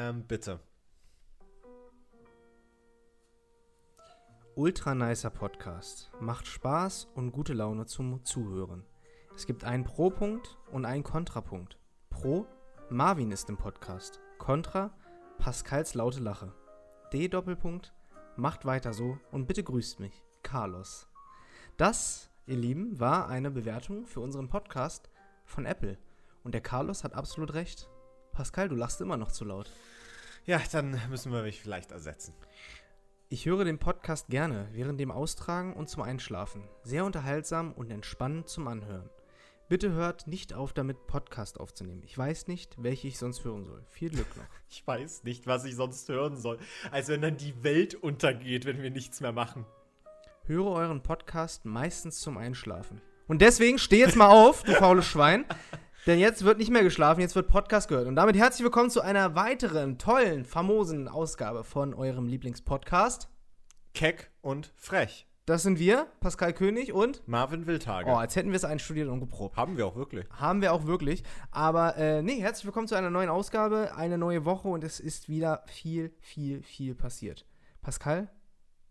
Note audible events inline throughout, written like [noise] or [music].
ähm, bitte. Ultra nicer Podcast. Macht Spaß und gute Laune zum Zuhören. Es gibt einen Pro-Punkt und einen Kontrapunkt. Pro, Marvin ist im Podcast. Kontra, Pascals laute Lache. D-Doppelpunkt, macht weiter so und bitte grüßt mich, Carlos. Das, ihr Lieben, war eine Bewertung für unseren Podcast von Apple. Und der Carlos hat absolut recht. Pascal, du lachst immer noch zu laut. Ja, dann müssen wir mich vielleicht ersetzen. Ich höre den Podcast gerne während dem Austragen und zum Einschlafen. Sehr unterhaltsam und entspannend zum Anhören. Bitte hört nicht auf damit, Podcast aufzunehmen. Ich weiß nicht, welche ich sonst hören soll. Viel Glück noch. [laughs] Ich weiß nicht, was ich sonst hören soll. Als wenn dann die Welt untergeht, wenn wir nichts mehr machen. Höre euren Podcast meistens zum Einschlafen. Und deswegen steh jetzt mal auf, du faules Schwein. [laughs] Denn jetzt wird nicht mehr geschlafen, jetzt wird Podcast gehört. Und damit herzlich willkommen zu einer weiteren tollen, famosen Ausgabe von eurem Lieblingspodcast. Keck und frech. Das sind wir, Pascal König und. Marvin Wildhage. Oh, als hätten wir es einstudiert und geprobt. Haben wir auch wirklich. Haben wir auch wirklich. Aber äh, nee, herzlich willkommen zu einer neuen Ausgabe, eine neue Woche und es ist wieder viel, viel, viel passiert. Pascal,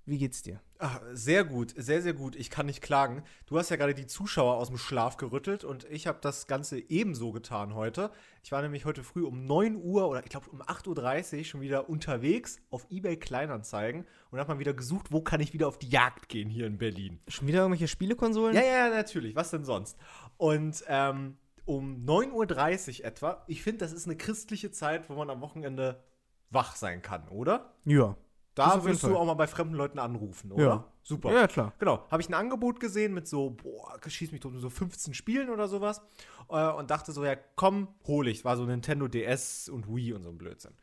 wie geht's dir? Ach, sehr gut, sehr, sehr gut. Ich kann nicht klagen. Du hast ja gerade die Zuschauer aus dem Schlaf gerüttelt und ich habe das Ganze ebenso getan heute. Ich war nämlich heute früh um 9 Uhr oder ich glaube um 8.30 Uhr schon wieder unterwegs auf eBay Kleinanzeigen und habe mal wieder gesucht, wo kann ich wieder auf die Jagd gehen hier in Berlin. Schon wieder irgendwelche Spielekonsolen? Ja, ja, natürlich. Was denn sonst? Und ähm, um 9.30 Uhr etwa, ich finde, das ist eine christliche Zeit, wo man am Wochenende wach sein kann, oder? Ja. Da würdest du auch mal bei fremden Leuten anrufen, oder? Ja. Super. Ja, klar. Genau. Habe ich ein Angebot gesehen mit so, boah, schieß mich tot, so 15 Spielen oder sowas. Äh, und dachte so, ja, komm, hol ich. War so Nintendo DS und Wii und so ein Blödsinn.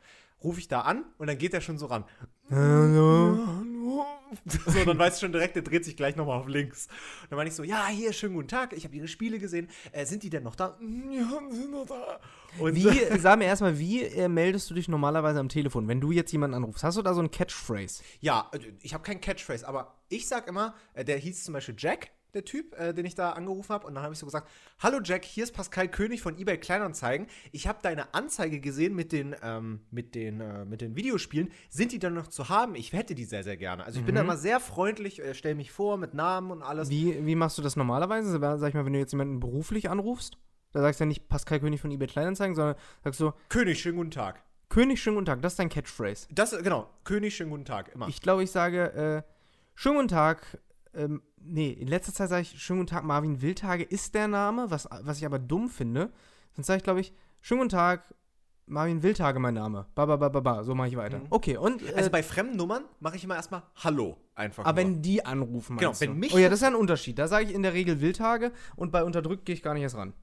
Rufe ich da an und dann geht er schon so ran. Hallo. So, dann weißt du schon direkt, der dreht sich gleich nochmal auf links. Und dann meine ich so, ja, hier, schönen guten Tag, ich habe Ihre Spiele gesehen. Äh, sind die denn noch da? "Mm, Ja, sind noch da. Und Wie, [laughs] sag mir erstmal, wie äh, meldest du dich normalerweise am Telefon, wenn du jetzt jemanden anrufst? Hast du da so ein Catchphrase? Ja, äh, ich habe kein Catchphrase, aber ich sag immer, äh, der hieß zum Beispiel Jack, der Typ, äh, den ich da angerufen habe. Und dann habe ich so gesagt: Hallo Jack, hier ist Pascal König von eBay Kleinanzeigen. Ich habe deine Anzeige gesehen mit den, ähm, mit, den, äh, mit den Videospielen. Sind die dann noch zu haben? Ich hätte die sehr, sehr gerne. Also ich bin da immer sehr freundlich, äh, stelle mich vor mit Namen und alles. Wie, wie machst du das normalerweise? Sag ich mal, wenn du jetzt jemanden beruflich anrufst, da sagst du ja nicht Pascal König von eBay Kleinanzeigen, sondern sagst du, König, schönen guten Tag. König, schönen guten Tag, das ist dein Catchphrase. Das, genau, König, schönen guten Tag, immer. Ich glaube, ich sage, äh, schönen guten Tag, ähm, nee, in letzter Zeit sage ich, schönen guten Tag, Marvin Wildhage ist der Name, was, was ich aber dumm finde. Sonst sage ich, glaube ich, schönen guten Tag, Marvin Wildhage mein Name. Ba, ba, ba, ba, ba. So mache ich weiter. Mhm. Okay, und, äh, also bei fremden Nummern mache ich immer erstmal Hallo einfach. aber nur. wenn die anrufen, Genau, wenn du? mich- Oh ja, das ist ja ein Unterschied. Da sage ich in der Regel Wildhage und bei unterdrückt gehe ich gar nicht erst ran.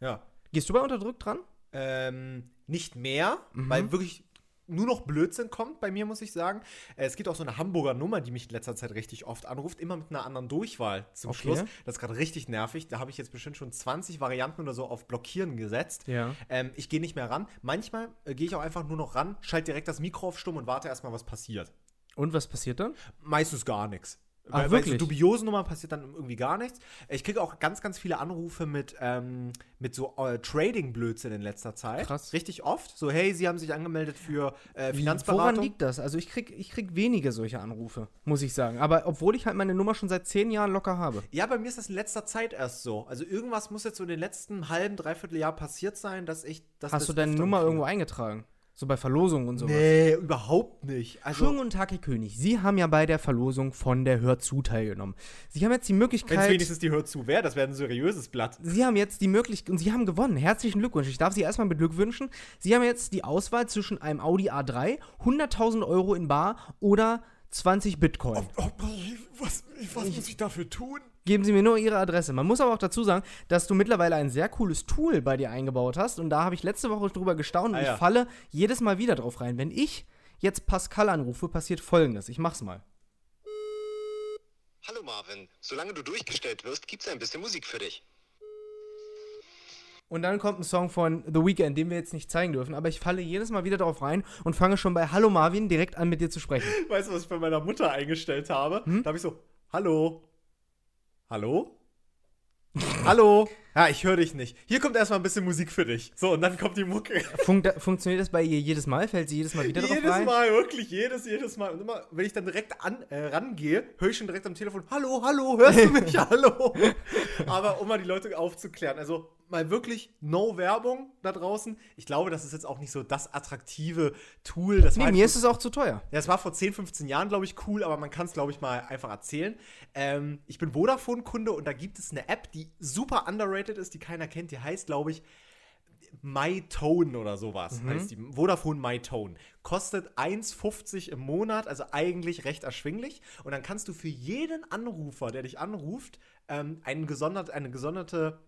Ja. Gehst du bei unterdrückt dran? Ähm, nicht mehr, Mhm. weil wirklich nur noch Blödsinn kommt bei mir, muss ich sagen. Äh, es gibt auch so eine Hamburger Nummer, die mich in letzter Zeit richtig oft anruft, immer mit einer anderen Durchwahl zum Okay. Schluss. Das ist gerade richtig nervig. Da habe ich jetzt bestimmt schon 20 Varianten oder so auf Blockieren gesetzt. Ja. Ähm, ich gehe nicht mehr ran. Manchmal äh, gehe ich auch einfach nur noch ran, schalte direkt das Mikro auf stumm und warte erstmal, was passiert. Und was passiert dann? Meistens gar nichts. Ach, Bei, bei so wirklich? dubiosen Nummern passiert dann irgendwie gar nichts. Ich kriege auch ganz, ganz viele Anrufe mit, ähm, mit so äh, Trading-Blödsinn in letzter Zeit. Krass. Richtig oft. So, hey, Sie haben sich angemeldet für äh, Woran Finanzberatung. liegt das? Also ich krieg, ich krieg wenige solche Anrufe, muss ich sagen. Aber obwohl ich halt meine Nummer schon seit zehn Jahren locker habe. Ja, bei mir ist das in letzter Zeit erst so. Also irgendwas muss jetzt so in den letzten halben, dreiviertel Jahr passiert sein, dass ich das Hast das du deine Nummer kriege. irgendwo eingetragen? So bei Verlosungen und sowas? Nee, überhaupt nicht. Also, Schönen guten Tag, Herr König. Sie haben ja bei der Verlosung von der Hör zu teilgenommen. Sie haben jetzt die wenn es Möglichkeit. wenigstens die Hört zu wäre, das wäre ein seriöses Blatt. Sie haben jetzt die Möglichkeit und Sie haben gewonnen. Herzlichen Glückwunsch. Ich darf Sie erstmal beglückwünschen. Sie haben jetzt die Auswahl zwischen einem Audi A3, 100.000 Euro in Bar oder 20 Bitcoin. Was, was muss ich dafür tun? Geben Sie mir nur Ihre Adresse. Man muss aber auch dazu sagen, dass du mittlerweile ein sehr cooles Tool bei dir eingebaut hast. Und da habe ich letzte Woche drüber gestaunt und Ah, ja. ich falle jedes Mal wieder drauf rein. Wenn ich jetzt Pascal anrufe, passiert folgendes. Ich mach's mal. Hallo Marvin, solange du durchgestellt wirst, gibt's ein bisschen Musik für dich. Und dann kommt ein Song von The Weeknd, den wir jetzt nicht zeigen dürfen, aber ich falle jedes Mal wieder drauf rein und fange schon bei Hallo Marvin direkt an, mit dir zu sprechen. [laughs] Weißt du, was ich bei meiner Mutter eingestellt habe? Hm? Da habe ich so, hallo. Hallo? [laughs] Hallo? Ja, ich höre dich nicht. Hier kommt erstmal ein bisschen Musik für dich. So, und dann kommt die Mucke. Fun funktioniert das bei ihr jedes Mal? Fällt sie jedes Mal wieder drauf jedes rein? Mal, wirklich, jedes, jedes Mal. Und immer, wenn ich dann direkt an, äh, rangehe, höre ich schon direkt am Telefon, hallo, hallo, hörst du [laughs] mich? hallo. Aber um mal die Leute aufzuklären, also mal wirklich no Werbung da draußen. Ich glaube, das ist jetzt auch nicht so das attraktive Tool. Das Nee, halt mir ist es auch zu teuer. ja, es war vor 10, 15 Jahren, glaube ich, cool, aber man kann es, glaube ich, mal einfach erzählen. Ähm, ich bin Vodafone-Kunde und da gibt es eine App, die super underrated ist, die keiner kennt. Die heißt, glaube ich, MyTone oder sowas heißt die. Vodafone MyTone. Kostet 1,50 im Monat, also eigentlich recht erschwinglich. Und dann kannst du für jeden Anrufer, der dich anruft, ähm, eine gesonderte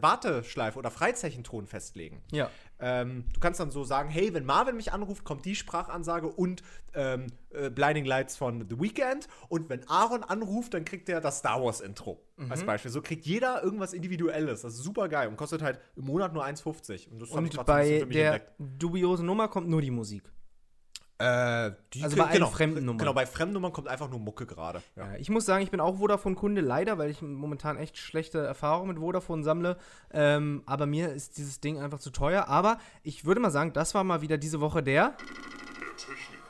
Warteschleife oder Freizeichenton festlegen. Ja. Ähm, du kannst dann so sagen, hey, wenn Marvin mich anruft, kommt die Sprachansage und ähm, äh, Blinding Lights von The Weeknd. Und wenn Aaron anruft, dann kriegt er das Star Wars Intro als Beispiel. So kriegt jeder irgendwas Individuelles. Das ist super geil und kostet halt im Monat nur 1,50. Und das Und bei für mich der entdeckt. dubiosen Nummer kommt nur die Musik. Äh, die Also bei allen genau, Fremdennummern. Genau, bei Fremdennummern kommt einfach nur Mucke gerade. Ja. Ja, ich muss sagen, ich bin auch Vodafone-Kunde, leider, weil ich momentan echt schlechte Erfahrungen mit Vodafone sammle. Ähm, aber mir ist dieses Ding einfach zu teuer. Aber ich würde mal sagen, das war mal wieder diese Woche der. Ich finde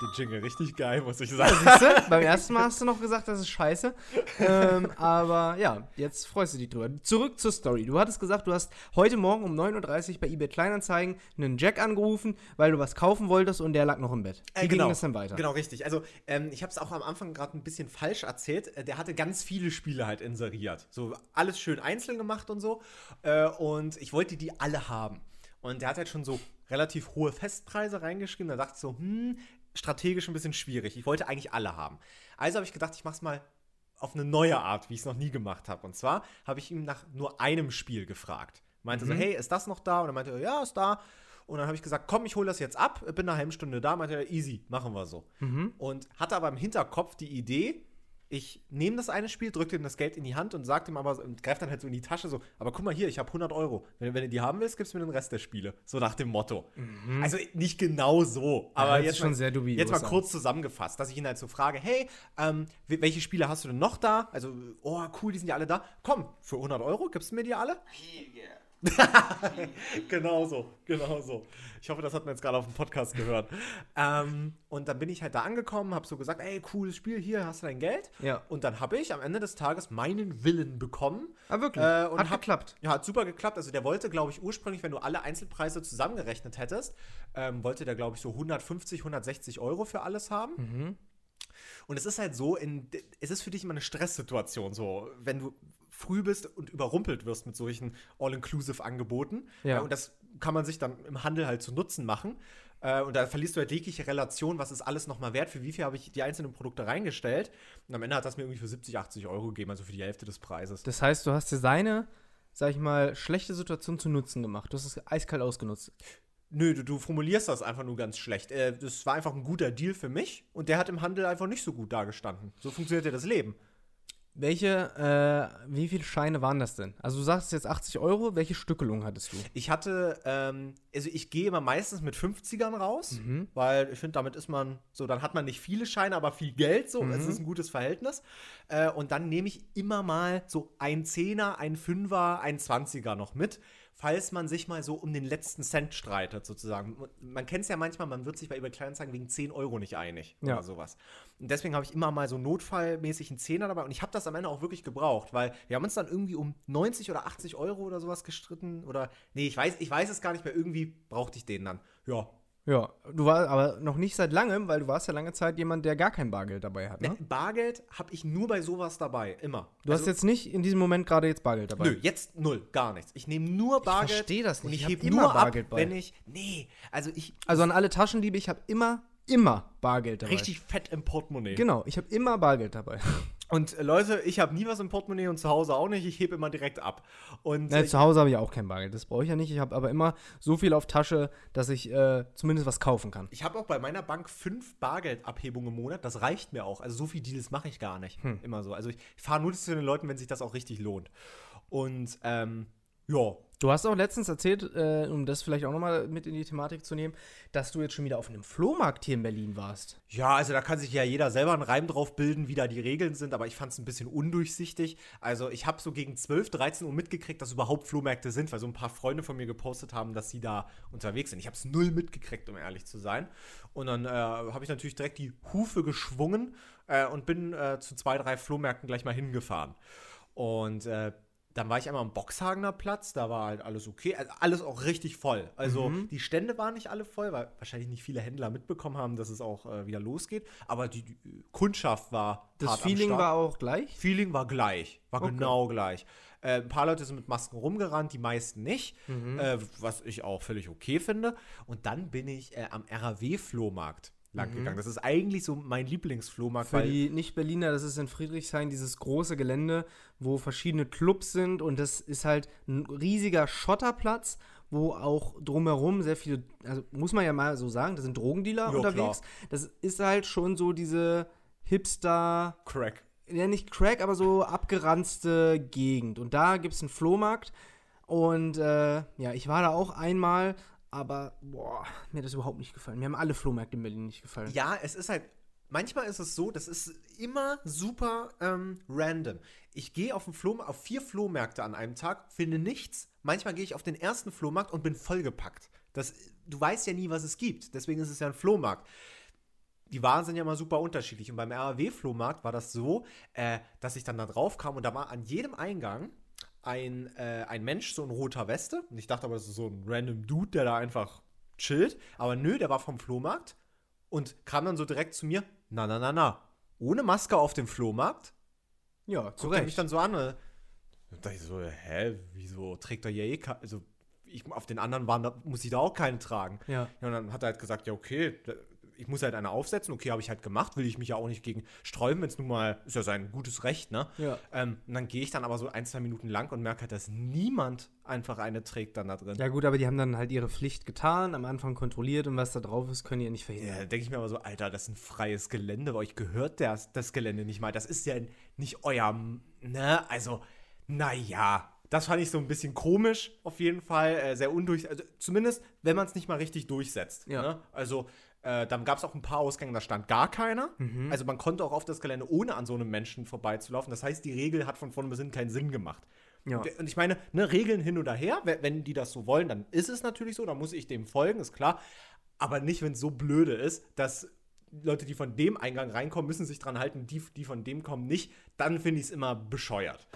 den Jingle richtig geil, muss ich sagen. Siehste, beim [laughs] ersten Mal hast du noch gesagt, das ist scheiße. ähm, aber ja, jetzt freust du dich drüber. Zurück zur Story. Du hattest gesagt, du hast heute Morgen um 9.30 Uhr bei eBay Kleinanzeigen einen Jack angerufen, weil du was kaufen wolltest und der lag noch im Bett. Wie Äh, ging das dann weiter? Genau, richtig. Also, ähm, ich habe es auch am Anfang gerade ein bisschen falsch erzählt. Äh, Der hatte ganz viele Spiele halt inseriert. So alles schön einzeln gemacht und so. Äh, und ich wollte die alle haben. Und der hat halt schon so relativ hohe Festpreise reingeschrieben. Da dachte ich so, hm, strategisch ein bisschen schwierig. Ich wollte eigentlich alle haben. Also habe ich gedacht, ich mache es mal auf eine neue Art, wie ich es noch nie gemacht habe. Und zwar habe ich ihm nach nur einem Spiel gefragt. Meinte so, hey, ist das noch da? Und er meinte, er, ja, ist da. Und dann habe ich gesagt, komm, ich hole das jetzt ab, bin eine halbe Stunde da. Meinte er, easy, machen wir so. Und hatte aber im Hinterkopf die Idee, ich nehme das eine Spiel, drücke ihm das Geld in die Hand und sage ihm aber, und greife dann halt so in die Tasche so, aber guck mal hier, ich habe 100 Euro. Wenn, wenn du die haben willst, gibst du mir den Rest der Spiele. So nach dem Motto. Also nicht genau so, aber jetzt schon mal, sehr dubios Jetzt mal an. kurz zusammengefasst, dass ich ihn halt so frage, hey, ähm, wel- welche Spiele hast du denn noch da? Also, oh cool, die sind ja alle da. Komm, für 100 Euro gibst du mir die alle? [laughs] genau so, genau so. Ich hoffe, das hat man jetzt gerade auf dem Podcast gehört. ähm, und dann bin ich halt da angekommen, habe so gesagt, ey, cooles Spiel, hier hast du dein Geld. Ja. Und dann habe ich am Ende des Tages meinen Willen bekommen. Ah, wirklich? Äh, und Hat hab- geklappt. Ja, hat super geklappt. Also der wollte, glaube ich, ursprünglich, wenn du alle Einzelpreise zusammengerechnet hättest, ähm, wollte der, glaube ich, so 150, 160 Euro für alles haben. Mhm. Und es ist halt so, in, es ist für dich immer eine Stresssituation, so, wenn du früh bist und überrumpelt wirst mit solchen All-Inclusive-Angeboten. Ja. Und das kann man sich dann im Handel halt zu Nutzen machen. Äh, und da verlierst du halt jegliche Relation, was ist alles nochmal wert, für wie viel habe ich die einzelnen Produkte reingestellt. Und am Ende hat das mir irgendwie für 70, 80 Euro gegeben, also für die Hälfte des Preises. Das heißt, du hast dir seine, sag ich mal, schlechte Situation zu Nutzen gemacht. Du hast es eiskalt ausgenutzt. Nö, du, du formulierst das einfach nur ganz schlecht. Äh, das war einfach ein guter Deal für mich und der hat im Handel einfach nicht so gut dargestanden. So funktioniert ja das Leben. Welche, äh, wie viele Scheine waren das denn? Also du sagst jetzt 80 Euro, welche Stückelung hattest du? Ich hatte, ähm, also ich gehe immer meistens mit 50ern raus, Mhm. weil ich finde, damit ist man so, dann hat man nicht viele Scheine, aber viel Geld, so, Mhm. es ist ein gutes Verhältnis. Äh, und dann nehme ich immer mal so ein Zehner, ein Fünfer, ein Zwanziger noch mit, falls man sich mal so um den letzten Cent streitet, sozusagen. Man kennt es ja manchmal, man wird sich bei eBay Kleinanzeigen wegen 10 Euro nicht einig Ja. oder sowas. Und deswegen habe ich immer mal so notfallmäßig einen Zehner dabei und ich habe das am Ende auch wirklich gebraucht, weil wir haben uns dann irgendwie um 90 oder 80 Euro oder sowas gestritten oder, nee, ich weiß, ich weiß es gar nicht mehr, irgendwie brauchte ich den dann. Ja. Ja, du warst aber noch nicht seit langem, weil du warst ja lange Zeit jemand, der gar kein Bargeld dabei hat, ne? Ne, Bargeld habe ich nur bei sowas dabei, immer. Du hast jetzt nicht in diesem Moment gerade jetzt Bargeld dabei. Nö, jetzt null, gar nichts. Ich nehme nur Bargeld. versteh das nicht. Und ich, Ich hab hebe immer nur Bargeld ab, bei. wenn ich. Nee, also ich. Also an alle Taschendiebe, ich habe immer, immer Bargeld dabei. Richtig fett im Portemonnaie. Genau, ich habe immer Bargeld dabei. [laughs] Und äh, Leute, ich habe nie was im Portemonnaie und zu Hause auch nicht. Ich hebe immer direkt ab. Und Ja, äh, zu Hause habe ich auch kein Bargeld, das brauche ich ja nicht. Ich habe aber immer so viel auf Tasche, dass ich äh, zumindest was kaufen kann. ich habe auch bei meiner Bank fünf Bargeldabhebungen im Monat. Das reicht mir auch. Also so viel Deals mache ich gar nicht. Hm. Immer so. Also ich fahre nur zu den Leuten, wenn sich das auch richtig lohnt. Und ähm, Ja, Du hast auch letztens erzählt, äh, um das vielleicht auch nochmal mit in die Thematik zu nehmen, dass du jetzt schon wieder auf einem Flohmarkt hier in Berlin warst. Ja, also da kann sich ja jeder selber einen Reim drauf bilden, wie da die Regeln sind, aber ich fand es ein bisschen undurchsichtig. Also ich habe so gegen 12, 13 Uhr mitgekriegt, dass überhaupt Flohmärkte sind, weil so ein paar Freunde von mir gepostet haben, dass sie da unterwegs sind. Ich habe es null mitgekriegt, um ehrlich zu sein. Und dann äh, habe ich natürlich direkt die Hufe geschwungen äh, und bin äh, zu zwei, drei Flohmärkten gleich mal hingefahren. Und äh, dann war ich einmal am Boxhagener Platz, da war halt alles okay. Also alles auch richtig voll. Also Mhm. die Stände waren nicht alle voll, weil wahrscheinlich nicht viele Händler mitbekommen haben, dass es auch äh, wieder losgeht. Aber die, die Kundschaft war. Das Feeling war auch gleich. Feeling war gleich. War Okay. genau gleich. Äh, ein paar Leute sind mit Masken rumgerannt, die meisten nicht. Mhm. Äh, was ich auch völlig okay finde. Und dann bin ich äh, am RAW-Flohmarkt lang gegangen. Das ist eigentlich so mein Lieblingsflohmarkt, Mhm. Für die Nicht-Berliner, das ist in Friedrichshain dieses große Gelände, wo verschiedene Clubs sind und das ist halt ein riesiger Schotterplatz, wo auch drumherum sehr viele, also muss man ja mal so sagen, da sind Drogendealer Jo, unterwegs. Das ist halt schon so diese Hipster, Crack. ja nicht Crack, aber so abgeranzte Gegend. Und da gibt es einen Flohmarkt. Und äh, ja, ich war da auch einmal, aber boah, mir hat das überhaupt nicht gefallen. Mir haben alle Flohmärkte in Berlin nicht gefallen. Ja, es ist halt. Manchmal ist es so, das ist immer super ähm, random. Ich gehe auf, Floh, auf vier Flohmärkte an einem Tag, finde nichts. Manchmal gehe ich auf den ersten Flohmarkt und bin vollgepackt. Das, du weißt ja nie, was es gibt. Deswegen ist es ja ein Flohmarkt. Die Waren sind ja immer super unterschiedlich. Und beim RAW-Flohmarkt war das so, äh, dass ich dann da drauf kam und da war an jedem Eingang ein, äh, ein Mensch, so in roter Weste. Und ich dachte aber, das ist so ein random Dude, der da einfach chillt. Aber nö, der war vom Flohmarkt und kam dann so direkt zu mir, na, na, na, na, ohne Maske auf dem Flohmarkt? Ja, zu er mich Recht. dann so an. äh, Da dachte ich so, hä, wieso trägt er ja eh keine, also ich, auf den anderen waren, da muss ich da auch keine tragen. Ja. Ja, und dann hat er halt gesagt, ja, okay, ich muss halt eine aufsetzen. Okay, habe ich halt gemacht, will ich mich ja auch nicht gegen sträuben, wenn es nun mal, ist ja sein gutes Recht, ne? Ja. Ähm, und dann gehe ich dann aber so ein, zwei Minuten lang und merke halt, dass niemand einfach eine trägt dann da drin. Ja, gut, aber die haben dann halt ihre Pflicht getan, am Anfang kontrolliert und was da drauf ist, können die ja nicht Ja, verhindern. da denke ich mir aber so, Alter, das ist ein freies Gelände, bei euch gehört das, das Gelände nicht mal. Das ist ja nicht euer, ne? Also, naja, das fand ich so ein bisschen komisch, auf jeden Fall. Äh, sehr undurch, also zumindest, wenn man es nicht mal richtig durchsetzt. Ja. Ne? Also, äh, dann gab es auch ein paar Ausgänge, da stand gar keiner. Mhm. Also, man konnte auch auf das Gelände, ohne an so einem Menschen vorbeizulaufen. Das heißt, die Regel hat von vorne bis hinten keinen Sinn gemacht. Ja. Und, ich meine, ne, Regeln hin oder her, we- wenn die das so wollen, dann ist es natürlich so, dann muss ich dem folgen, ist klar. Aber nicht, wenn es so blöde ist, dass Leute, die von dem Eingang reinkommen, müssen sich dran halten, die, die von dem kommen, nicht. Dann finde ich es immer bescheuert.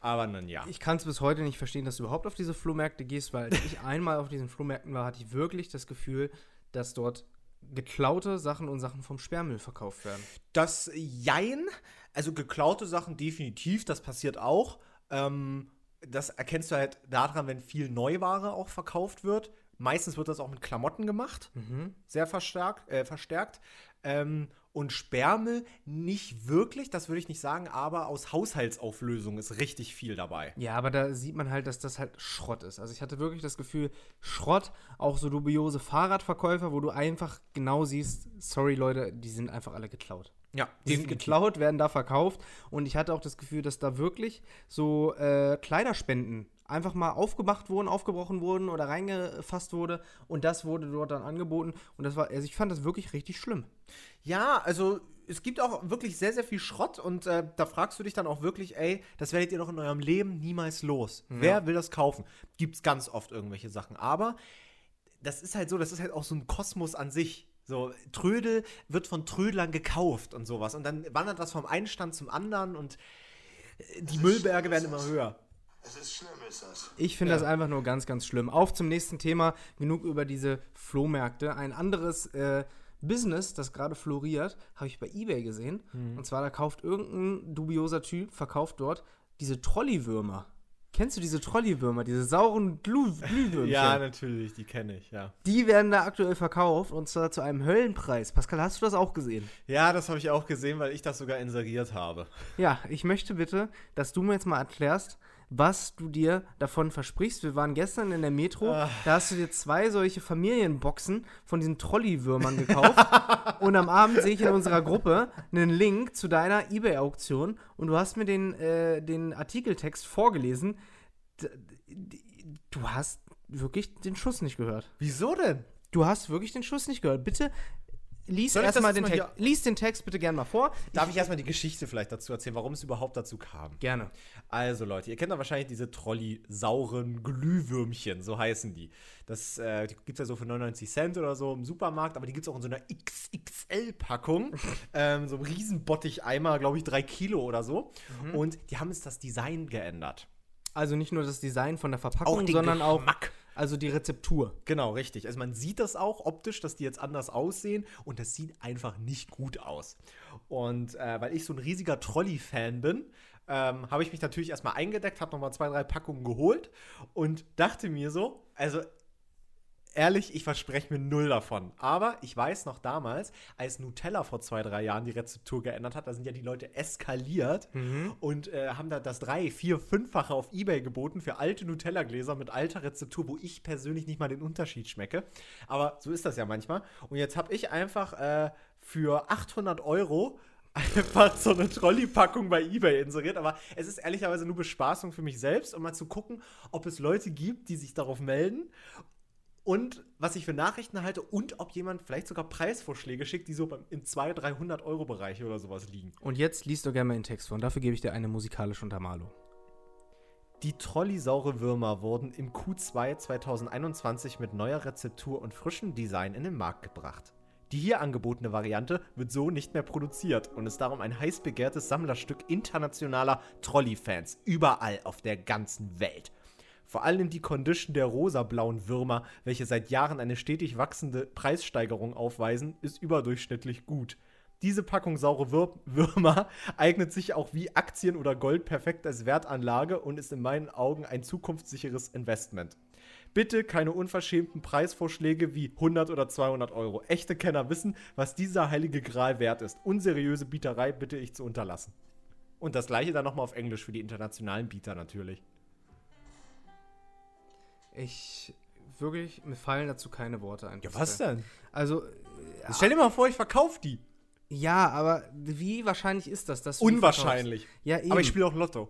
Aber dann ja. Ich kann es bis heute nicht verstehen, dass du überhaupt auf diese Flohmärkte gehst, weil als ich [laughs] einmal auf diesen Flohmärkten war, hatte ich wirklich das Gefühl, dass dort geklaute Sachen und Sachen vom Sperrmüll verkauft werden. Das Jein, also geklaute Sachen definitiv, das passiert auch. Ähm, das erkennst du halt daran, wenn viel Neuware auch verkauft wird. Meistens wird das auch mit Klamotten gemacht, sehr verstärkt. Äh, verstärkt. Ähm, und Sperrmüll nicht wirklich, das würde ich nicht sagen, aber aus Haushaltsauflösung ist richtig viel dabei. Ja, aber da sieht man halt, dass das halt Schrott ist. Also ich hatte wirklich das Gefühl, Schrott, auch so dubiose Fahrradverkäufer, wo du einfach genau siehst, sorry Leute, die sind einfach alle geklaut. Ja, Die sind geklaut, werden da verkauft und ich hatte auch das Gefühl, dass da wirklich so äh, Kleiderspenden einfach mal aufgemacht wurden, aufgebrochen wurden oder reingefasst wurde und das wurde dort dann angeboten und das war, also ich fand das wirklich richtig schlimm. Ja, also es gibt auch wirklich sehr, sehr viel Schrott und äh, da fragst du dich dann auch wirklich, ey, das werdet ihr doch in eurem Leben niemals los. Wer will das kaufen? Gibt's ganz oft irgendwelche Sachen. Aber das ist halt so, das ist halt auch so ein Kosmos an sich. So, Trödel wird von Trödlern gekauft und sowas. Und dann wandert das vom einen Stand zum anderen und äh, die Müllberge werden immer höher. Es ist schlimm, ist das. Ich finde das einfach nur ganz, ganz schlimm. Auf zum nächsten Thema. Genug über diese Flohmärkte. Ein anderes äh, Business, das gerade floriert, habe ich bei eBay gesehen. Und zwar, da kauft irgendein dubioser Typ, verkauft dort diese Trolleywürmer. Kennst du diese Trolleywürmer, diese sauren Glüh Glühwürmchen? natürlich, die kenne ich, ja. Die werden da aktuell verkauft und zwar zu einem Höllenpreis. Pascal, hast du das auch gesehen? Ja, das habe ich auch gesehen, weil ich das sogar inseriert habe. Ja, ich möchte bitte, dass du mir jetzt mal erklärst, was du dir davon versprichst. Wir waren gestern in der Metro, da hast du dir zwei solche Familienboxen von diesen Trolleywürmern gekauft. [laughs] und am Abend sehe ich in unserer Gruppe einen Link zu deiner Ebay-Auktion und du hast mir den, äh, den Artikeltext vorgelesen. Du hast wirklich den Schuss nicht gehört. Wieso denn? Du hast wirklich den Schuss nicht gehört. Bitte lies ich erstmal den Text. Lies den Text bitte gern mal vor. Darf ich erstmal die Geschichte vielleicht dazu erzählen, warum es überhaupt dazu kam? Gerne. Also Leute, ihr kennt doch wahrscheinlich diese Trolli-sauren Glühwürmchen, so heißen die. Das äh, gibt es ja so für 99 Cent oder so im Supermarkt, aber die gibt es auch in so einer XXL-Packung. [laughs] ähm, so einem riesen Bottich-Eimer, glaube ich, drei Kilo oder so. Und die haben jetzt das Design geändert. Also nicht nur das Design von der Verpackung, Auch den sondern Geschmack. auch also die Rezeptur. Genau, richtig. Also man sieht das auch optisch, dass die jetzt anders aussehen und das sieht einfach nicht gut aus. Und äh, weil ich so ein riesiger Trolley-Fan bin, ähm, habe ich mich natürlich erstmal eingedeckt, habe nochmal zwei, drei Packungen geholt und dachte mir so, also ehrlich, ich verspreche mir null davon. Aber ich weiß noch damals, als Nutella vor zwei, drei Jahren die Rezeptur geändert hat, da sind ja die Leute eskaliert und äh, haben da das drei, vier, fünffache auf Ebay geboten für alte Nutella-Gläser mit alter Rezeptur, wo ich persönlich nicht mal den Unterschied schmecke. Aber so ist das ja manchmal. Und jetzt habe ich einfach äh, für 800 Euro einfach so eine Trolley-Packung bei eBay inseriert. Aber es ist ehrlicherweise nur Bespaßung für mich selbst, um mal zu gucken, ob es Leute gibt, die sich darauf melden und was ich für Nachrichten halte und ob jemand vielleicht sogar Preisvorschläge schickt, die so beim, im 200, 300 Euro Bereich oder sowas liegen. Und jetzt liest du gerne mal den Text vor. Und dafür gebe ich dir eine musikalische Untermalung. Die Trolley-saure Würmer wurden im Q2 2021 mit neuer Rezeptur und frischem Design in den Markt gebracht. Die hier angebotene Variante wird so nicht mehr produziert und ist darum ein heiß begehrtes Sammlerstück internationaler Trolley-Fans überall auf der ganzen Welt. Vor allem die Condition der rosa-blauen Würmer, welche seit Jahren eine stetig wachsende Preissteigerung aufweisen, ist überdurchschnittlich gut. Diese Packung saure Wür [laughs] Würmer eignet sich auch wie Aktien oder Gold perfekt als Wertanlage und ist in meinen Augen ein zukunftssicheres Investment. Bitte keine unverschämten Preisvorschläge wie 100 oder 200 Euro. Echte Kenner wissen, was dieser heilige Gral wert ist. Unseriöse Bieterei bitte ich zu unterlassen. Und das gleiche dann nochmal auf Englisch für die internationalen Bieter natürlich. Ich wirklich, mir fallen dazu keine Worte ein. denn? Also, Stell dir mal vor, ich verkaufe die. ja, aber wie wahrscheinlich ist das? Dass du Unwahrscheinlich. Ja, eben. Aber ich spiele auch Lotto.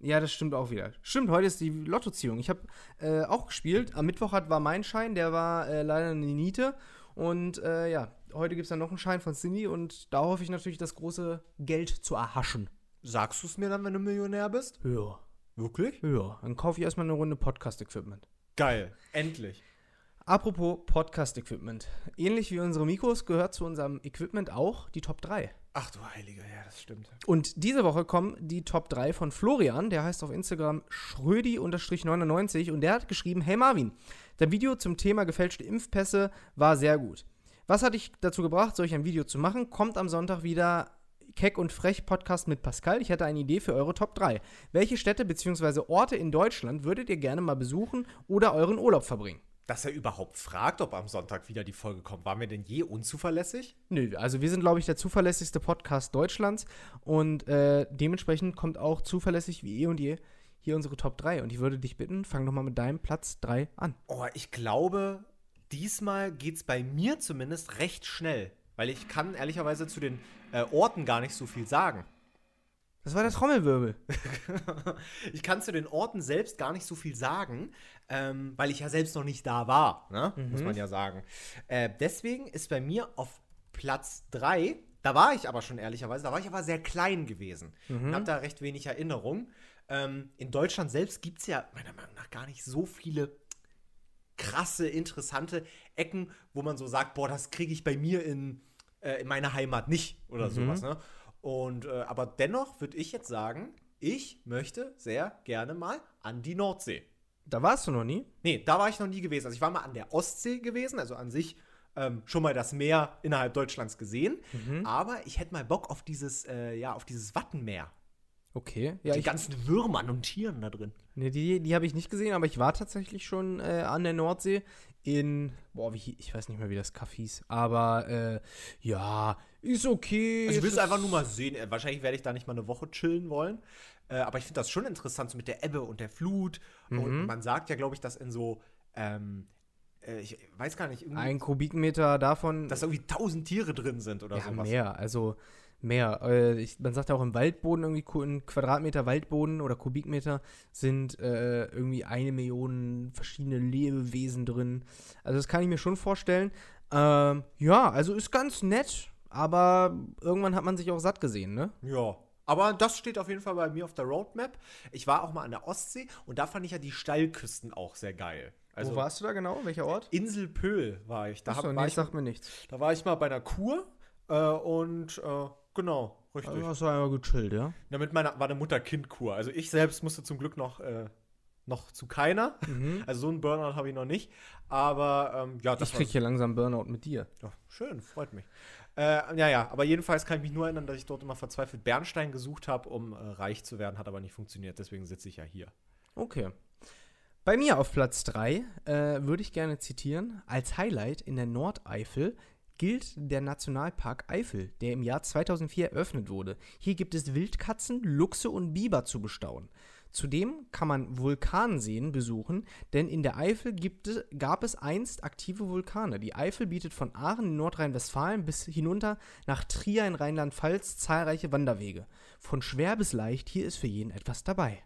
Ja, das stimmt auch wieder. Stimmt, heute ist die Lottoziehung. Ich habe äh, auch gespielt. Am Mittwoch hat, war mein Schein, der war äh, leider eine Niete. Und äh, ja, heute gibt es dann noch einen Schein von Cindy und da hoffe ich natürlich, das große Geld zu erhaschen. Sagst du es mir dann, wenn du Millionär bist? Ja. Wirklich? Ja, dann kaufe ich erstmal eine Runde Podcast-Equipment. Geil. Endlich. Apropos Podcast-Equipment. Ähnlich wie unsere Mikros gehört zu unserem Equipment auch die Top 3. Ach du Heiliger, ja, das stimmt. Und diese Woche kommen die Top 3 von Florian, der heißt auf Instagram schrödi-99 und der hat geschrieben, hey Marvin, dein Video zum Thema gefälschte Impfpässe war sehr gut. Was hat dich dazu gebracht, solch ein Video zu machen? Kommt am Sonntag wieder Keck und Frech Podcast mit Pascal. Ich hätte eine Idee für eure Top 3. Welche Städte bzw. Orte in Deutschland würdet ihr gerne mal besuchen oder euren Urlaub verbringen? Dass er überhaupt fragt, ob am Sonntag wieder die Folge kommt. Waren wir denn je unzuverlässig? Nö, also wir sind, glaube ich, der zuverlässigste Podcast Deutschlands und äh, dementsprechend kommt auch zuverlässig wie eh und je hier unsere Top 3. Und ich würde dich bitten, fang doch mal mit deinem Platz 3 an. Oh, ich glaube, diesmal geht es bei mir zumindest recht schnell. Weil ich kann ehrlicherweise zu den äh, Orten gar nicht so viel sagen. Das war der Trommelwirbel. [laughs] ich kann zu den Orten selbst gar nicht so viel sagen, ähm, weil ich ja selbst noch nicht da war, ne? muss man ja sagen. Äh, deswegen ist bei mir auf Platz 3, da war ich aber schon ehrlicherweise, da war ich aber sehr klein gewesen und habe da recht wenig Erinnerung. Ähm, in Deutschland selbst gibt es ja meiner Meinung nach gar nicht so viele krasse, interessante Ecken, wo man so sagt, boah, das kriege ich bei mir in, äh, in meiner Heimat nicht oder sowas. Ne? Und äh, aber dennoch würde ich jetzt sagen, ich möchte sehr gerne mal an die Nordsee. Da warst du noch nie? Nee, da war ich noch nie gewesen. Also ich war mal an der Ostsee gewesen, also an sich ähm, schon mal das Meer innerhalb Deutschlands gesehen. Aber ich hätte mal Bock auf dieses, äh, ja, auf dieses Wattenmeer. Okay. Ja, die ich, ganzen Würmern und Tieren da drin. nee, die die habe ich nicht gesehen, aber ich war tatsächlich schon äh, an der Nordsee in, boah, wie, ich weiß nicht mehr, wie das Kaff hieß, aber äh, ja, ist okay. Also ich will es einfach nur mal sehen. Äh, Wahrscheinlich werde ich da nicht mal eine Woche chillen wollen. Äh, aber ich finde das schon interessant, so mit der Ebbe und der Flut. Und man sagt ja, glaube ich, dass in so, ähm, äh, ich weiß gar nicht, irgendwie, Ein Kubikmeter davon dass da irgendwie tausend Tiere drin sind oder ja, sowas. mehr. Also Mehr. Äh, ich, man sagt ja auch im Waldboden irgendwie, ein Quadratmeter Waldboden oder Kubikmeter sind äh, irgendwie eine Million verschiedene Lebewesen drin. Also das kann ich mir schon vorstellen. Ähm, ja, also ist ganz nett, aber irgendwann hat man sich auch satt gesehen, ne? Ja. Aber das steht auf jeden Fall bei mir auf der Roadmap. Ich war auch mal an der Ostsee und da fand ich ja die Steilküsten auch sehr geil. Also Wo warst du da genau? Welcher Ort? Insel Pöhl war ich. Da, Achso, nee, ich sagt mir nichts. da war ich mal bei einer Kur äh, und äh, genau, richtig. Also hast du einmal gechillt, ja? Na, mit meiner war eine Mutter-Kind-Kur. Also ich selbst musste zum Glück noch, äh, noch zu keiner. Mhm. [laughs] Also so einen Burnout habe ich noch nicht. Aber ähm, ja, das Ich krieg hier langsam Burnout mit dir. Ja, schön, freut mich. Äh, ja, ja, aber jedenfalls kann ich mich nur erinnern, dass ich dort immer verzweifelt Bernstein gesucht habe, um äh, reich zu werden, hat aber nicht funktioniert, deswegen sitze ich ja hier. Okay. Bei mir auf Platz 3 äh, würde ich gerne zitieren, als Highlight in der Nordeifel gilt der Nationalpark Eifel, der im Jahr 2004 eröffnet wurde. Hier gibt es Wildkatzen, Luchse und Biber zu bestaunen. Zudem kann man Vulkanseen besuchen, denn in der Eifel es, gab es einst aktive Vulkane. Die Eifel bietet von Aachen in Nordrhein-Westfalen bis hinunter nach Trier in Rheinland-Pfalz zahlreiche Wanderwege. Von schwer bis leicht, hier ist für jeden etwas dabei.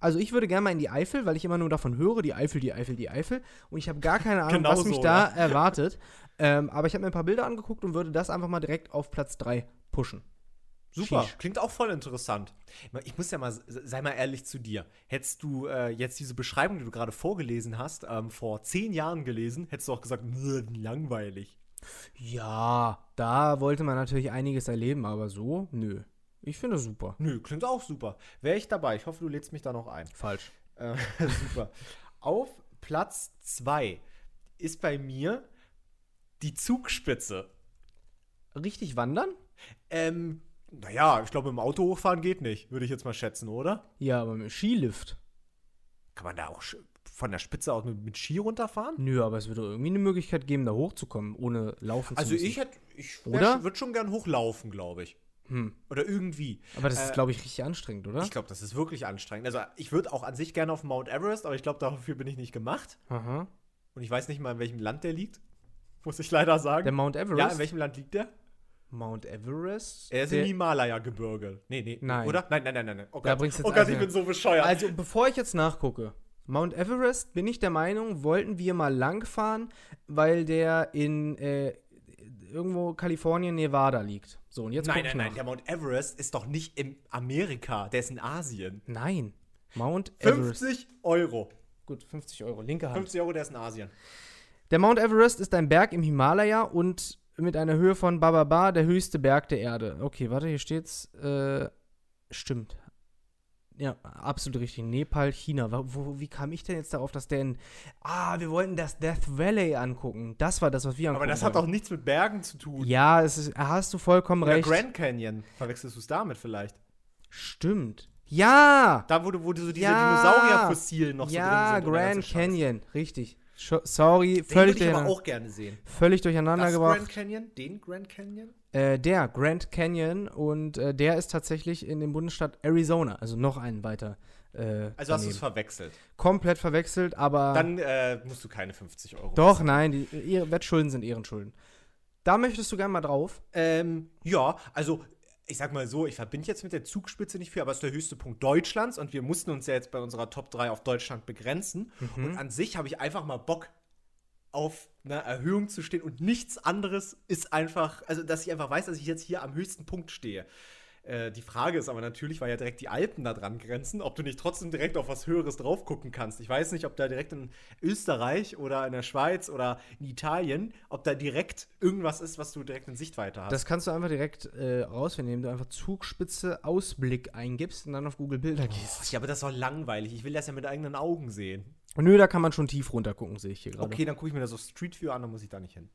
Also ich würde gerne mal in die Eifel, weil ich immer nur davon höre, die Eifel, die Eifel, die Eifel. Und ich habe gar keine Ahnung, Genau was mich so, da erwartet. Ähm, aber ich habe mir ein paar Bilder angeguckt und würde das einfach mal direkt auf Platz 3 pushen. Super, Sheesh. klingt auch voll interessant. Ich muss ja mal, sei mal ehrlich zu dir. Hättest du äh, jetzt diese Beschreibung, die du gerade vorgelesen hast, ähm, vor zehn Jahren gelesen, hättest du auch gesagt, "Nö, langweilig. Ja, da wollte man natürlich einiges erleben, aber so, nö. Ich finde super. Nö, klingt auch super. Wäre ich dabei. Ich hoffe, du lädst mich da noch ein. Falsch. Äh, [laughs] super. Auf Platz 2 ist bei mir die Zugspitze. Richtig wandern? Ähm, naja, ich glaube, im Auto hochfahren geht nicht, würde ich jetzt mal schätzen, oder? Ja, aber mit Skilift. Kann man da auch von der Spitze aus mit, mit Ski runterfahren? Nö, aber es würde irgendwie eine Möglichkeit geben, da hochzukommen, ohne laufen zu Also müssen. ich hätte, ich würde schon gern hochlaufen, glaube ich. Hm. Oder irgendwie. Aber das ist, Äh, glaube ich, richtig anstrengend, oder? Ich glaube, das ist wirklich anstrengend. Also ich würde auch an sich gerne auf Mount Everest, aber ich glaube, dafür bin ich nicht gemacht. Aha. Und ich weiß nicht mal, in welchem Land der liegt. [laughs] Muss ich leider sagen. Der Mount Everest? ja, in welchem Land liegt der? Mount Everest? Er ist im Himalaya-Gebirge. Nee, nee. Nein. Oder? Nein, nein, nein, nein. Oh Da Gott, bringst du oh Gott also- ich bin so bescheuert. Also, bevor ich jetzt nachgucke, Mount Everest, bin ich der Meinung, wollten wir mal langfahren, weil der in äh, irgendwo Kalifornien, Nevada liegt. So, und jetzt nein, nein, nein. nach. Der Mount Everest ist doch nicht in Amerika. Der ist in Asien. Nein. Mount Everest. 50 Euro. Gut, 50 Euro, linke Hand. 50 Euro, der ist in Asien. Der Mount Everest ist ein Berg im Himalaya und mit einer Höhe von Bababa der höchste Berg der Erde. Okay, warte, hier steht's. Äh, stimmt. Ja, absolut richtig. Nepal, China. Wo, wie kam ich denn jetzt darauf, dass der in. Ah, wir wollten das Death Valley angucken. Das war das, was wir angucken Aber das hat doch nichts mit Bergen zu tun. Ja, es ist, hast du vollkommen Oder recht. Grand Canyon. Verwechselst du es damit vielleicht? Stimmt. Ja! Da, wo, du- wo du so diese Ja. Dinosaurierfossilien noch ja, so drin sind. der Grand. Canyon. Richtig. Sorry, Den völlig, würde ich aber auch gerne sehen. völlig durcheinander Das gebracht. Grand Canyon? Den Grand Canyon? Äh, der Grand Canyon und äh, der ist tatsächlich in dem Bundesstaat Arizona, also noch einen weiter. Äh, Also hast du daneben. es verwechselt. komplett verwechselt, aber Dann äh, musst du keine 50 Euro. doch, bezahlen. nein, die ihre Wettschulden sind Ehrenschulden. Da möchtest du gerne mal drauf. Ähm, ja, also ich sag mal so, ich verbinde jetzt mit der Zugspitze nicht viel, aber es ist der höchste Punkt Deutschlands und wir mussten uns ja jetzt bei unserer Top 3 auf Deutschland begrenzen. Mhm. Und an sich habe ich einfach mal Bock auf eine Erhöhung zu stehen und nichts anderes ist einfach, also dass ich einfach weiß, dass ich jetzt hier am höchsten Punkt stehe. Äh, die Frage ist aber natürlich, weil ja direkt die Alpen da dran grenzen, ob du nicht trotzdem direkt auf was Höheres drauf gucken kannst. Ich weiß nicht, ob da direkt in Österreich oder in der Schweiz oder in Italien, ob da direkt irgendwas ist, was du direkt in Sichtweite hast. Das kannst du einfach direkt äh, rausfinden, indem du einfach Zugspitze Ausblick eingibst und dann auf Google Bilder gehst. ja, aber das ist doch langweilig. Ich will das ja mit eigenen Augen sehen. Nö, da kann man schon tief runter gucken, sehe ich hier gerade. Okay, dann gucke ich mir das auf Street View an, dann muss ich da nicht hin.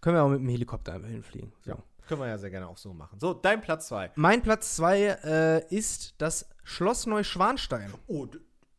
Können wir auch mit dem Helikopter einfach hinfliegen. So. Können wir ja sehr gerne auch so machen. So, dein Platz 2. Mein Platz 2 äh, ist das Schloss Neuschwanstein. Oh,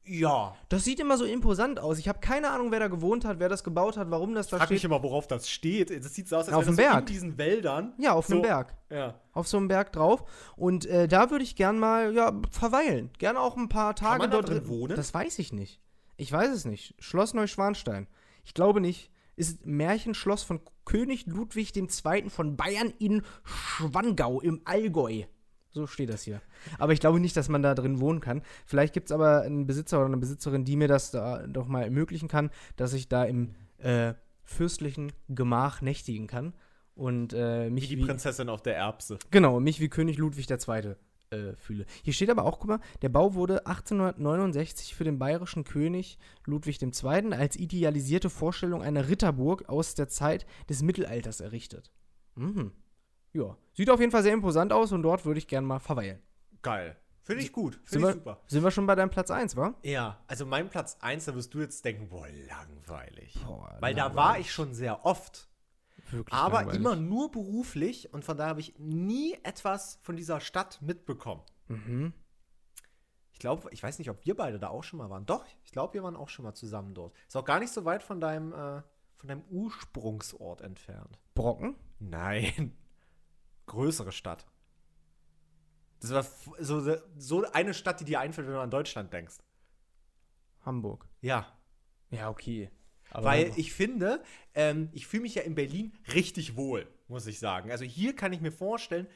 ja. Das sieht immer so imposant aus. Ich habe keine Ahnung, wer da gewohnt hat, wer das gebaut hat, warum das da Frag mich steht. immer, worauf das steht. Das sieht so aus, als Auf wäre das so in diesen Wäldern. Ja, auf so, einem Berg. Ja. Auf so einem Berg drauf. Und äh, da würde ich gern mal ja, verweilen. Gerne auch ein paar Tage man da dort drin wohnen? Das weiß ich nicht. Ich weiß es nicht. Schloss Neuschwanstein. Ich glaube nicht. ist Märchenschloss von König Ludwig II. von Bayern in Schwangau im Allgäu. So steht das hier. Aber ich glaube nicht, dass man da drin wohnen kann. Vielleicht gibt es aber einen Besitzer oder eine Besitzerin, die mir das da doch mal ermöglichen kann, dass ich da im äh, fürstlichen Gemach nächtigen kann. Und äh, mich Wie die Prinzessin auf der Erbse. Genau, mich wie König Ludwig II. Äh, fühle. Hier steht aber auch, guck mal, der Bau wurde 1869 für den bayerischen König Ludwig II. als idealisierte Vorstellung einer Ritterburg aus der Zeit des Mittelalters errichtet. Mhm. Ja, sieht auf jeden Fall sehr imposant aus und dort würde ich gerne mal verweilen. Geil. Finde ich gut. Finde wir, ich super. sind wir schon bei deinem Platz 1, wa? Ja, also mein Platz 1, da wirst du jetzt denken, boah, langweilig. Boah, Weil da war ich schon sehr oft. Wirklich Aber langweilig. immer nur beruflich und von daher habe ich nie etwas von dieser Stadt mitbekommen. Mhm. Ich glaube, ich weiß nicht, ob wir beide da auch schon mal waren. Doch, ich glaube, wir waren auch schon mal zusammen dort. Ist auch gar nicht so weit von deinem, äh, von deinem Ursprungsort entfernt. Brocken? Nein. [laughs] Größere Stadt. Das war so, so eine Stadt, die dir einfällt, wenn du an Deutschland denkst. Hamburg. Ja. Ja, okay. Aber Weil ich finde, ähm, ich fühle mich ja in Berlin richtig wohl, muss ich sagen. Also hier kann ich mir vorstellen,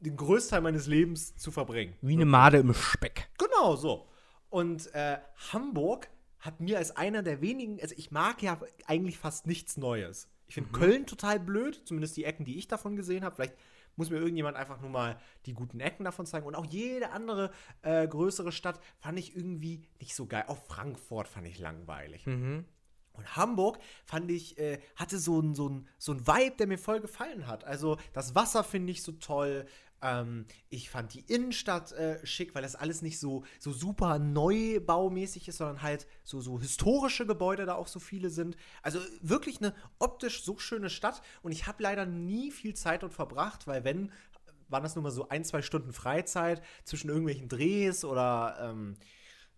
den Großteil meines Lebens zu verbringen. wie eine Made im Speck. Genau so. Und äh, Hamburg hat mir als einer der wenigen, also ich mag ja eigentlich fast nichts Neues. Ich finde Köln total blöd, zumindest die Ecken, die ich davon gesehen habe. Vielleicht muss mir irgendjemand einfach nur mal die guten Ecken davon zeigen. Und auch jede andere äh, größere Stadt fand ich irgendwie nicht so geil. Auch Frankfurt fand ich langweilig. Und Hamburg fand ich, äh, hatte so ein so ein- so ein Vibe, der mir voll gefallen hat. Also das Wasser finde ich so toll. Ähm, ich fand die Innenstadt äh, schick, weil das alles nicht so, so super neubaumäßig ist, sondern halt so, so historische Gebäude da auch so viele sind. Also wirklich eine optisch so schöne Stadt. Und ich habe leider nie viel Zeit dort verbracht, weil wenn, waren das nur mal so ein, zwei Stunden Freizeit zwischen irgendwelchen Drehs oder ähm,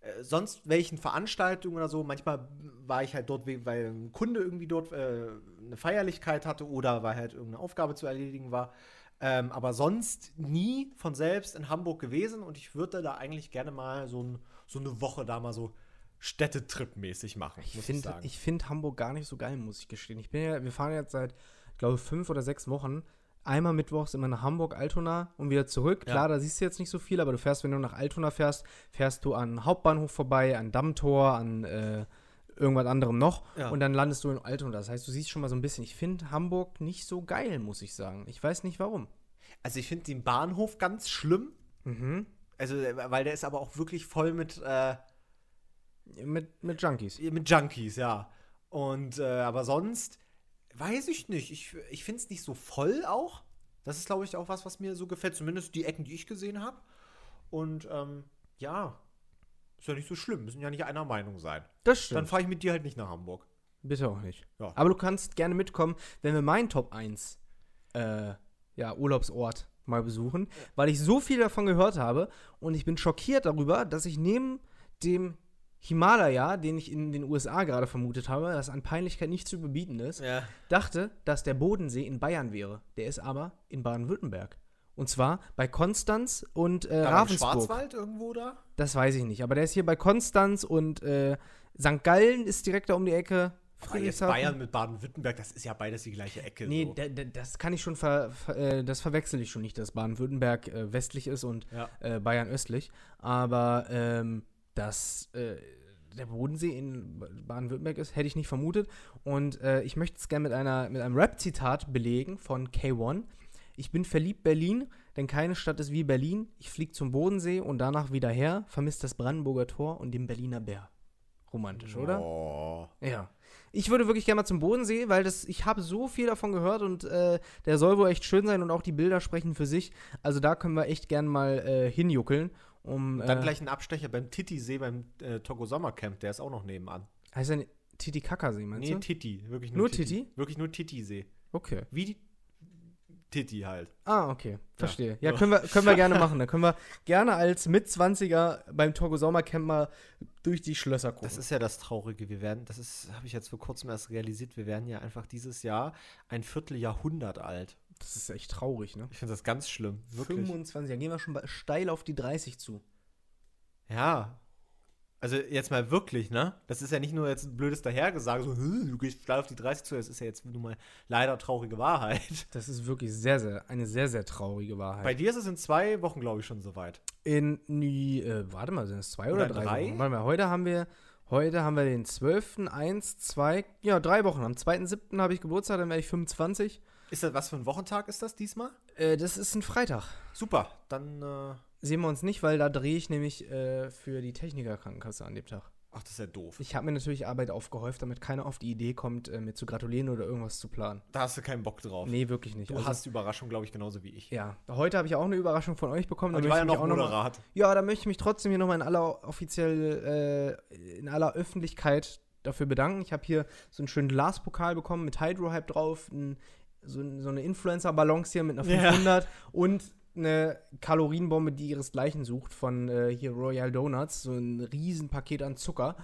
äh, sonst welchen Veranstaltungen oder so. Manchmal war ich halt dort, we- weil ein Kunde irgendwie dort äh, eine Feierlichkeit hatte oder weil halt irgendeine Aufgabe zu erledigen war. Ähm, aber sonst nie von selbst in Hamburg gewesen und ich würde da eigentlich gerne mal so, ein, so eine Woche da mal so Städtetrip-mäßig machen. Ich finde find Hamburg gar nicht so geil, muss ich gestehen. Ich bin ja, wir fahren jetzt seit, glaube ich, fünf oder sechs Wochen. Einmal mittwochs immer nach Hamburg, Altona und wieder zurück. Ja. Klar, da siehst du jetzt nicht so viel, aber du fährst, wenn du nach Altona fährst, fährst du an Hauptbahnhof vorbei, an Dammtor, an äh, irgendwas anderem noch Ja. und dann landest du in Altona. Das heißt, du siehst schon mal so ein bisschen. Ich finde Hamburg nicht so geil, muss ich sagen. Ich weiß nicht warum. also ich finde den Bahnhof ganz schlimm. Mhm. Also, äh, weil der ist aber auch wirklich voll mit, äh, Mit, mit Junkies. mit Junkies, ja. Und, äh, aber sonst, weiß ich nicht. Ich, ich finde es nicht so voll auch. Das ist, glaube ich, auch was, was mir so gefällt. Zumindest die Ecken, die ich gesehen habe. Und, ähm, ja. Ist ja nicht so schlimm. Müssen ja nicht einer Meinung sein. Das stimmt. Dann fahre ich mit dir halt nicht nach Hamburg. Bitte auch nicht. Ja. Aber du kannst gerne mitkommen, wenn wir meinen Top 1 äh, ja, Urlaubsort mal besuchen, weil ich so viel davon gehört habe und ich bin schockiert darüber, dass ich neben dem Himalaya, den ich in den USA gerade vermutet habe, das an Peinlichkeit nicht zu überbieten ist, Ja. dachte, dass der Bodensee in Bayern wäre. Der ist aber in Baden-Württemberg. Und zwar bei Konstanz und äh, Da im Ravensburg. Schwarzwald irgendwo da? Das weiß ich nicht, aber der ist hier bei Konstanz und äh, St. Gallen ist direkt da um die Ecke. Jetzt Bayern mit Baden-Württemberg, das ist ja beides die gleiche Ecke. Nee, so. da, da, das kann ich schon ver, ver, äh, das verwechsel ich schon nicht, dass Baden-Württemberg äh, westlich ist und Ja. äh, Bayern östlich. Aber ähm, dass äh, der Bodensee in Baden-Württemberg ist, hätte ich nicht vermutet. Und äh, ich möchte es gerne mit, einer, mit einem Rap-Zitat belegen von K1. Ich bin verliebt Berlin, denn keine Stadt ist wie Berlin. Ich fliege zum Bodensee und danach wieder her, vermisst das Brandenburger Tor und den Berliner Bär. Romantisch, oder? Oh. Ja. Ich würde wirklich gerne mal zum Bodensee, weil das, ich habe so viel davon gehört und äh, der soll wohl echt schön sein und auch die Bilder sprechen für sich. Also da können wir echt gern mal äh, hinjuckeln. Um, Dann äh, gleich ein Abstecher beim Titisee beim äh, Togo Sommercamp, der ist auch noch nebenan. Heißt der Titicacasee, meinst Nee, du? Titi, wirklich Nur Titi? Wirklich nur Titisee. Okay. Wie die Titi halt. Ah, okay. Verstehe. Ja, Ja. können, wir, können wir [laughs] gerne machen. Da können wir gerne als Mitzwanziger beim Togo Sommercamp mal durch die Schlösser gucken. Das ist ja das Traurige. Wir werden, das ist, habe ich jetzt vor kurzem erst realisiert, wir werden ja einfach dieses Jahr ein Vierteljahrhundert alt. Das ist echt traurig, ne? Ich finde das ganz schlimm. Wirklich. 25, da gehen wir schon bei- steil auf die 30 zu. Ja. Also jetzt mal wirklich, ne? Das ist ja nicht nur jetzt ein blödes Dahergesage, so, "Hm, du gehst klar auf die 30 zu, das ist ja jetzt nun mal leider traurige Wahrheit. [laughs] Das ist wirklich sehr, sehr, eine sehr, sehr traurige Wahrheit. Bei dir ist es in zwei Wochen, glaube ich, schon soweit. in, nie, äh, warte mal, sind es zwei oder, Oder drei? drei? Warte mal, heute haben wir, heute haben wir den 12., 1, 2, ja, drei Wochen. Am 2.7. habe ich Geburtstag, dann werde ich 25. Ist das, was für ein Wochentag ist das diesmal? Äh, das ist ein Freitag. Super, dann, äh, Sehen wir uns nicht, weil da drehe ich nämlich äh, für die Technikerkrankenkasse an dem Tag. ach, das ist ja doof. Ich habe mir natürlich Arbeit aufgehäuft, damit keiner auf die Idee kommt, äh, mir zu gratulieren oder irgendwas zu planen. Da hast du keinen Bock drauf. Nee, wirklich nicht. Du Also, hast Überraschung, glaube ich, genauso wie ich. Ja, heute habe ich auch eine Überraschung von euch bekommen. Aber die war ja ich noch auch noch mal- moderat. Ja, da möchte ich mich trotzdem hier nochmal in aller offiziell, äh, in aller Öffentlichkeit dafür bedanken. Ich habe hier so einen schönen Glaspokal bekommen mit Hydro-Hype drauf, ein, so, so eine Influencer-Balance hier mit einer Ja. 500 und eine Kalorienbombe, die ihresgleichen sucht von äh, hier Royal Donuts, so ein Riesenpaket an Zucker.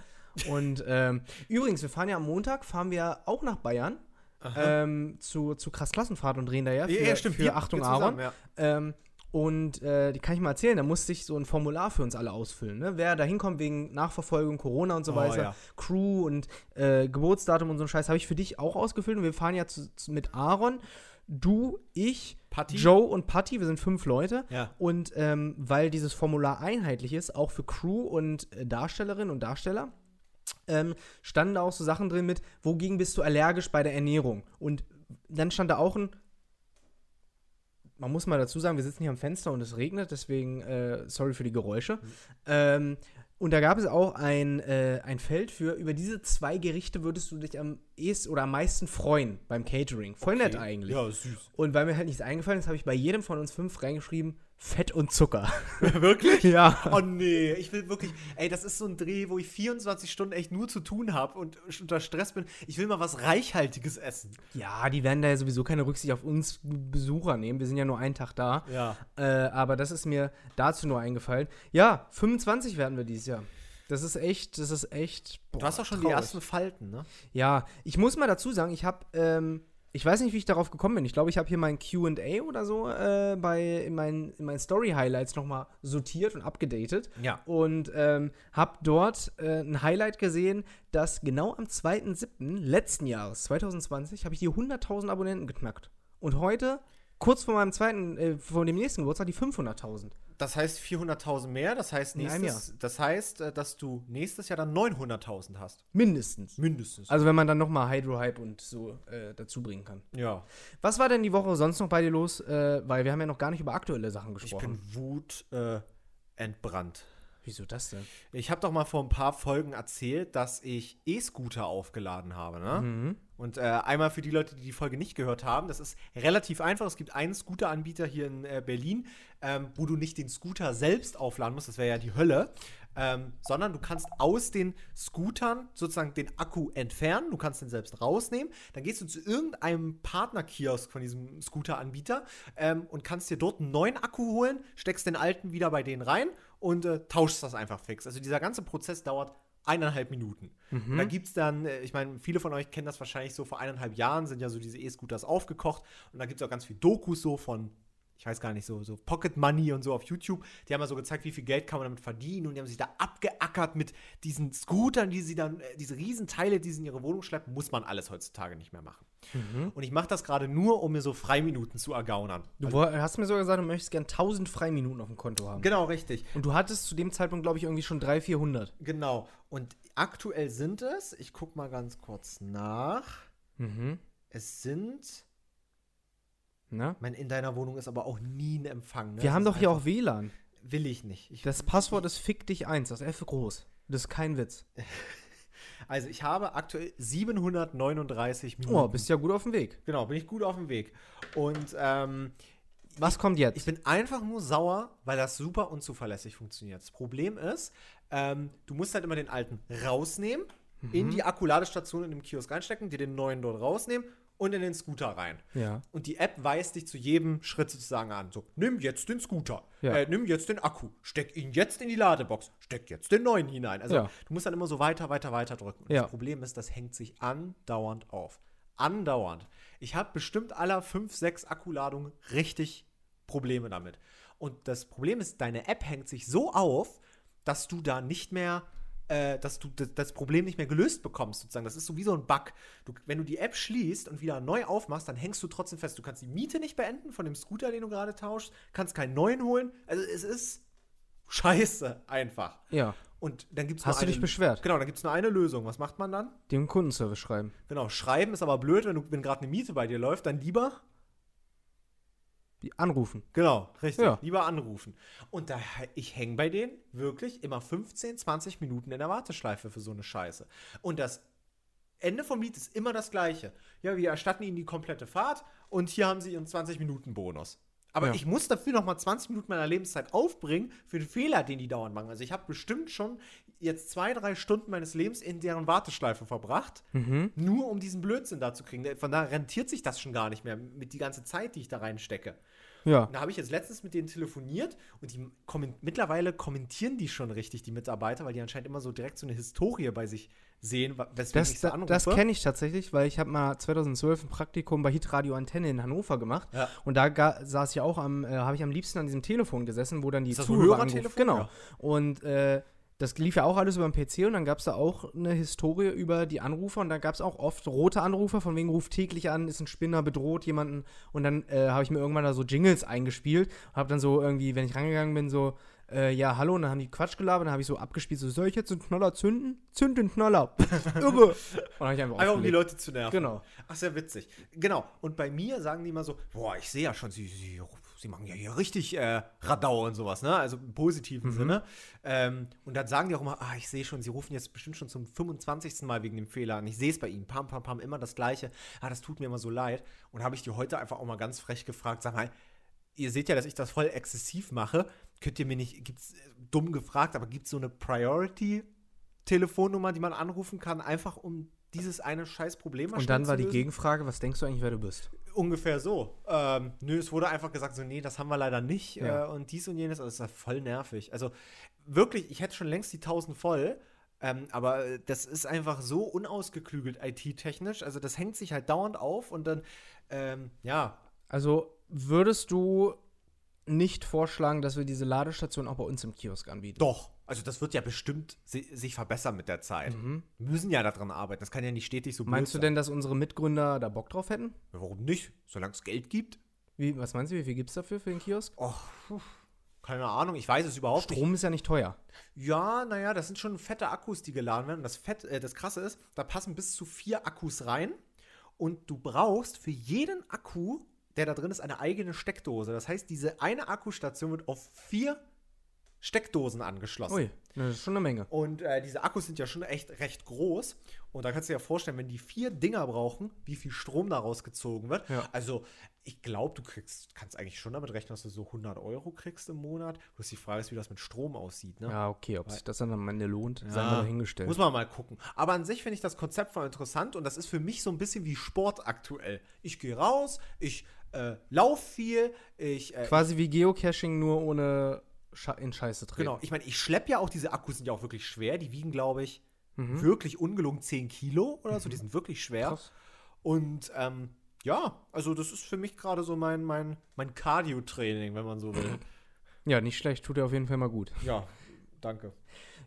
Und [laughs] ähm, übrigens, wir fahren ja am Montag, fahren wir auch nach Bayern ähm, zu, zu Krass Klassenfahrt und drehen da ja für, für wir- Achtung wir zusammen, Aaron. Ja. Ähm, und äh, die kann ich mal erzählen, da musste ich so ein Formular für uns alle ausfüllen. Ne? Wer da hinkommt wegen Nachverfolgung, Corona und so Oh, weiter, ja. Crew und äh, Geburtsdatum und so ein Scheiß, habe ich für dich auch ausgefüllt. Und wir fahren ja zu, zu, mit Aaron, du, ich, Patti? Joe und Patty, wir sind fünf Leute. Ja. Und ähm, weil dieses Formular einheitlich ist, auch für Crew und äh, Darstellerinnen und Darsteller, ähm, standen da auch so Sachen drin mit, wogegen bist du allergisch bei der Ernährung? Und dann stand da auch ein, man muss mal dazu sagen, wir sitzen hier am Fenster und es regnet, deswegen äh, sorry für die Geräusche. Ähm, und da gab es auch ein, äh, ein Feld für, über diese zwei Gerichte würdest du dich am ehesten oder am meisten freuen beim Catering. Voll nett eigentlich. Ja, süß. Und weil mir halt nichts eingefallen ist, habe ich bei jedem von uns fünf reingeschrieben, Fett und Zucker. [laughs] Wirklich? ja. Oh nee, ich will wirklich, ey, das ist so ein Dreh, wo ich 24 Stunden echt nur zu tun habe und unter Stress bin. Ich will mal was Reichhaltiges essen. Ja, die werden da ja sowieso keine Rücksicht auf uns Besucher nehmen. Wir sind ja nur einen Tag da. Ja. Äh, aber das ist mir dazu nur eingefallen. Ja, 25 werden wir dieses Jahr. Das ist echt, das ist echt. Du hast boah, auch schon die traurig. ersten Falten, ne? Ja, ich muss mal dazu sagen, ich habe, ähm, ich weiß nicht, wie ich darauf gekommen bin. Ich glaube, ich habe hier mein QA oder so äh, bei, in meinen, in meinen Story-Highlights nochmal sortiert und abgedatet. Ja. Und ähm, habe dort äh, ein Highlight gesehen, dass genau am 2.7. letzten Jahres, 2020, habe ich die 100.000 Abonnenten geknackt. Und heute, kurz vor meinem zweiten, äh, vor dem nächsten Geburtstag, die 500.000. Das heißt 400.000 mehr, das heißt nächstes, das heißt, äh, dass du nächstes Jahr dann 900.000 hast. Mindestens. Mindestens. Also wenn man dann nochmal Hydro-Hype und so äh, dazu bringen kann. ja. Was war denn die Woche sonst noch bei dir los? Äh, weil wir haben ja noch gar nicht über aktuelle Sachen Ich gesprochen. bin Wut äh, entbrannt. Wieso das denn? Ich habe doch mal vor ein paar Folgen erzählt, dass ich E-Scooter aufgeladen habe, ne? Mhm. Und äh, einmal für die Leute, die die Folge nicht gehört haben, das ist relativ einfach. Es gibt einen Scooter-Anbieter hier in äh, Berlin, ähm, wo du nicht den Scooter selbst aufladen musst, das wäre ja die Hölle, ähm, sondern du kannst aus den Scootern sozusagen den Akku entfernen, du kannst den selbst rausnehmen, dann gehst du zu irgendeinem Partnerkiosk von diesem Scooter-Anbieter ähm, und kannst dir dort einen neuen Akku holen, steckst den alten wieder bei denen rein und äh, tauschst das einfach fix. Also dieser ganze Prozess dauert eineinhalb Minuten. Und da gibt es dann, äh, ich meine, viele von euch kennen das wahrscheinlich so, vor eineinhalb Jahren sind ja so diese E-Scooters aufgekocht und da gibt es auch ganz viel Dokus so von, ich weiß gar nicht, so, so Pocket Money und so auf YouTube. Die haben ja so gezeigt, wie viel Geld kann man damit verdienen und die haben sich da abgeackert mit diesen Scootern, die sie dann, äh, diese Riesenteile, die sie in ihre Wohnung schleppen, muss man alles heutzutage nicht mehr machen. Und ich mache das gerade nur, um mir so Freiminuten zu ergaunern. Du woll- hast mir sogar gesagt, du möchtest gern 1000 Freiminuten auf dem Konto haben. Genau, richtig. Und du hattest zu dem Zeitpunkt, glaube ich, irgendwie schon 300, 400. Genau. Und aktuell sind es, ich guck mal ganz kurz nach. Mhm. Es sind. Na? Ich meine, in deiner Wohnung ist aber auch nie ein Empfang. Ne? Wir haben doch hier auch WLAN. Will ich nicht. Ich, Das Passwort ist fick dich 1, das F groß. Das ist kein Witz. [laughs] also, ich habe aktuell 739 Minuten. Oh, bist ja gut auf dem Weg. Genau, bin ich gut auf dem Weg. Und ähm, Was kommt jetzt? ich bin einfach nur sauer, weil das super unzuverlässig funktioniert. Das Problem ist, ähm, du musst halt immer den alten rausnehmen, in die Akkuladestation in dem Kiosk reinstecken, dir den neuen dort rausnehmen und in den Scooter rein. ja. Und die App weist dich zu jedem Schritt sozusagen an. So, nimm jetzt den Scooter, Ja. äh, nimm jetzt den Akku, steck ihn jetzt in die Ladebox, steck jetzt den neuen hinein. Also Ja. du musst dann immer so weiter, weiter, weiter drücken. Und das Problem ist, das hängt sich andauernd auf. Andauernd. Ich habe bestimmt aller 5, 6 Akkuladungen richtig Probleme damit. Und das Problem ist, deine App hängt sich so auf, dass du da nicht mehr äh, dass du das, Problem nicht mehr gelöst bekommst, sozusagen. Das ist so wie so ein Bug. Du, wenn du die App schließt und wieder neu aufmachst, dann hängst du trotzdem fest. Du kannst die Miete nicht beenden von dem Scooter, den du gerade tauschst, kannst keinen neuen holen. Also es ist scheiße einfach. Ja. Und dann gibt's Hast nur du eine, dich beschwert? Genau, dann gibt es nur eine Lösung. Was macht man dann? Dem Kundenservice schreiben. Genau, schreiben ist aber blöd, wenn, du- wenn gerade eine Miete bei dir läuft, dann lieber anrufen. Genau, richtig. Ja. Lieber anrufen. Und da, ich hänge bei denen wirklich immer 15, 20 Minuten in der Warteschleife für so eine Scheiße. Und das Ende vom Lied ist immer das gleiche. Ja, wir erstatten ihnen die komplette Fahrt und hier haben sie ihren 20-Minuten-Bonus. Aber Ja. ich muss dafür noch mal 20 Minuten meiner Lebenszeit aufbringen für den Fehler, den die dauernd machen. Also ich habe bestimmt schon jetzt zwei, drei Stunden meines Lebens in deren Warteschleife verbracht, nur um diesen Blödsinn da zu kriegen. Von daher rentiert sich das schon gar nicht mehr mit die ganze Zeit, die ich da reinstecke. Ja. Da habe ich jetzt letztens mit denen telefoniert und die komment mittlerweile kommentieren die schon richtig, die Mitarbeiter, weil die anscheinend immer so direkt so eine Historie bei sich sehen, weswegen Das, ich so da, anrufe. das kenne ich tatsächlich, weil ich habe mal 2012 ein Praktikum bei Hitradio Antenne in Hannover gemacht. Ja. Und da ga- saß ich auch am, äh, habe ich am liebsten an diesem Telefon gesessen, wo dann die Zuhörer anrufen. Genau. Ja. Und äh, das lief ja auch alles über den PC und dann gab es da auch eine Historie über die Anrufer und da gab es auch oft rote Anrufer, von wegen ruft täglich an, ist ein Spinner, bedroht jemanden und dann äh, habe ich mir irgendwann da so Jingles eingespielt und habe dann so irgendwie, wenn ich rangegangen bin, so äh, ja, hallo, und dann haben die Quatsch gelabert, dann habe ich so abgespielt, so, soll ich jetzt einen Knaller zünden? Zünd den Knaller. [laughs] Irre. Und ich einfach Einfach um die. Leute zu nerven. Genau. Ach, sehr witzig. Genau. Und bei mir sagen die immer so, boah, ich sehe ja schon, sie, sie, sie machen ja hier richtig äh, Radau und sowas, ne? Also im positiven Sinne. Ähm, und dann sagen die auch immer, ah, ich sehe schon, sie rufen jetzt bestimmt schon zum 25. Mal wegen dem Fehler an. Ich sehe es bei ihnen, pam, pam, pam, immer das Gleiche. Ah, das tut mir immer so leid. Und habe ich die heute einfach auch mal ganz frech gefragt, sag mal, ihr seht ja, dass ich das voll exzessiv mache. Könnt ihr mir nicht, gibt's äh, dumm gefragt, aber gibt es so eine Priority-Telefonnummer, die man anrufen kann, einfach um dieses eine scheiß Problem Und dann war die? Gegenfrage, was denkst du eigentlich, wer du bist? Ungefähr so. Ähm, nö, es wurde einfach gesagt, so, nee, das haben wir leider nicht. Ja. Äh, und dies und jenes, also das ist ja voll nervig. Also wirklich, ich hätte schon längst die 1000 voll. Ähm, aber äh, das ist einfach so unausgeklügelt IT-technisch. Also das hängt sich halt dauernd auf und dann, ähm, ja, Also würdest du nicht vorschlagen, dass wir diese Ladestation auch bei uns im Kiosk anbieten? doch. Also das wird ja bestimmt si sich verbessern mit der Zeit. Wir müssen ja daran arbeiten. Das kann ja nicht stetig so blöd Mhm. Meinst du sein. denn, dass unsere Mitgründer da Bock drauf hätten? Warum nicht? Solange es Geld gibt? Wie, was meinst du, wie viel gibt es dafür für den Kiosk? Och, puh, keine Ahnung, ich weiß es überhaupt nicht. Strom ist ja nicht teuer. Ja, naja, das sind schon fette Akkus, die geladen werden. Und das, Fett, äh, das Krasse ist, da passen bis zu vier Akkus rein. Und du brauchst für jeden Akku, der da drin ist, eine eigene Steckdose. Das heißt, diese eine Akkustation wird auf vier Steckdosen angeschlossen. Ui, das ist schon eine Menge. Und äh, diese Akkus sind ja schon echt recht groß. Und da kannst du dir ja vorstellen, wenn die vier Dinger brauchen, wie viel Strom daraus gezogen wird. Ja. Also, ich glaube, du kriegst, kannst eigentlich schon damit rechnen, dass du so 100 Euro kriegst im Monat. Bloß die Frage ist, wie das mit Strom aussieht. Ne? Ja, okay, ob sich das dann am Ende lohnt, sei Ja, mal dahingestellt. Muss man mal gucken. Aber an sich finde ich das Konzept voll interessant und das ist für mich so ein bisschen wie Sport aktuell. Ich gehe raus, ich äh, laufe viel, ich. Äh, Quasi wie Geocaching, nur ohne Sche in Scheiße treten. genau, ich meine, ich schleppe ja auch diese Akkus, sind ja auch wirklich schwer. Die wiegen, glaube ich, Mhm. wirklich ungelungen 10 Kilo oder so. Die sind wirklich schwer. Krass. Und ähm, ja, also das ist für mich gerade so mein, mein, mein Cardio-Training, wenn man so will. Ja, nicht schlecht, tut er auf jeden Fall mal gut. ja, danke.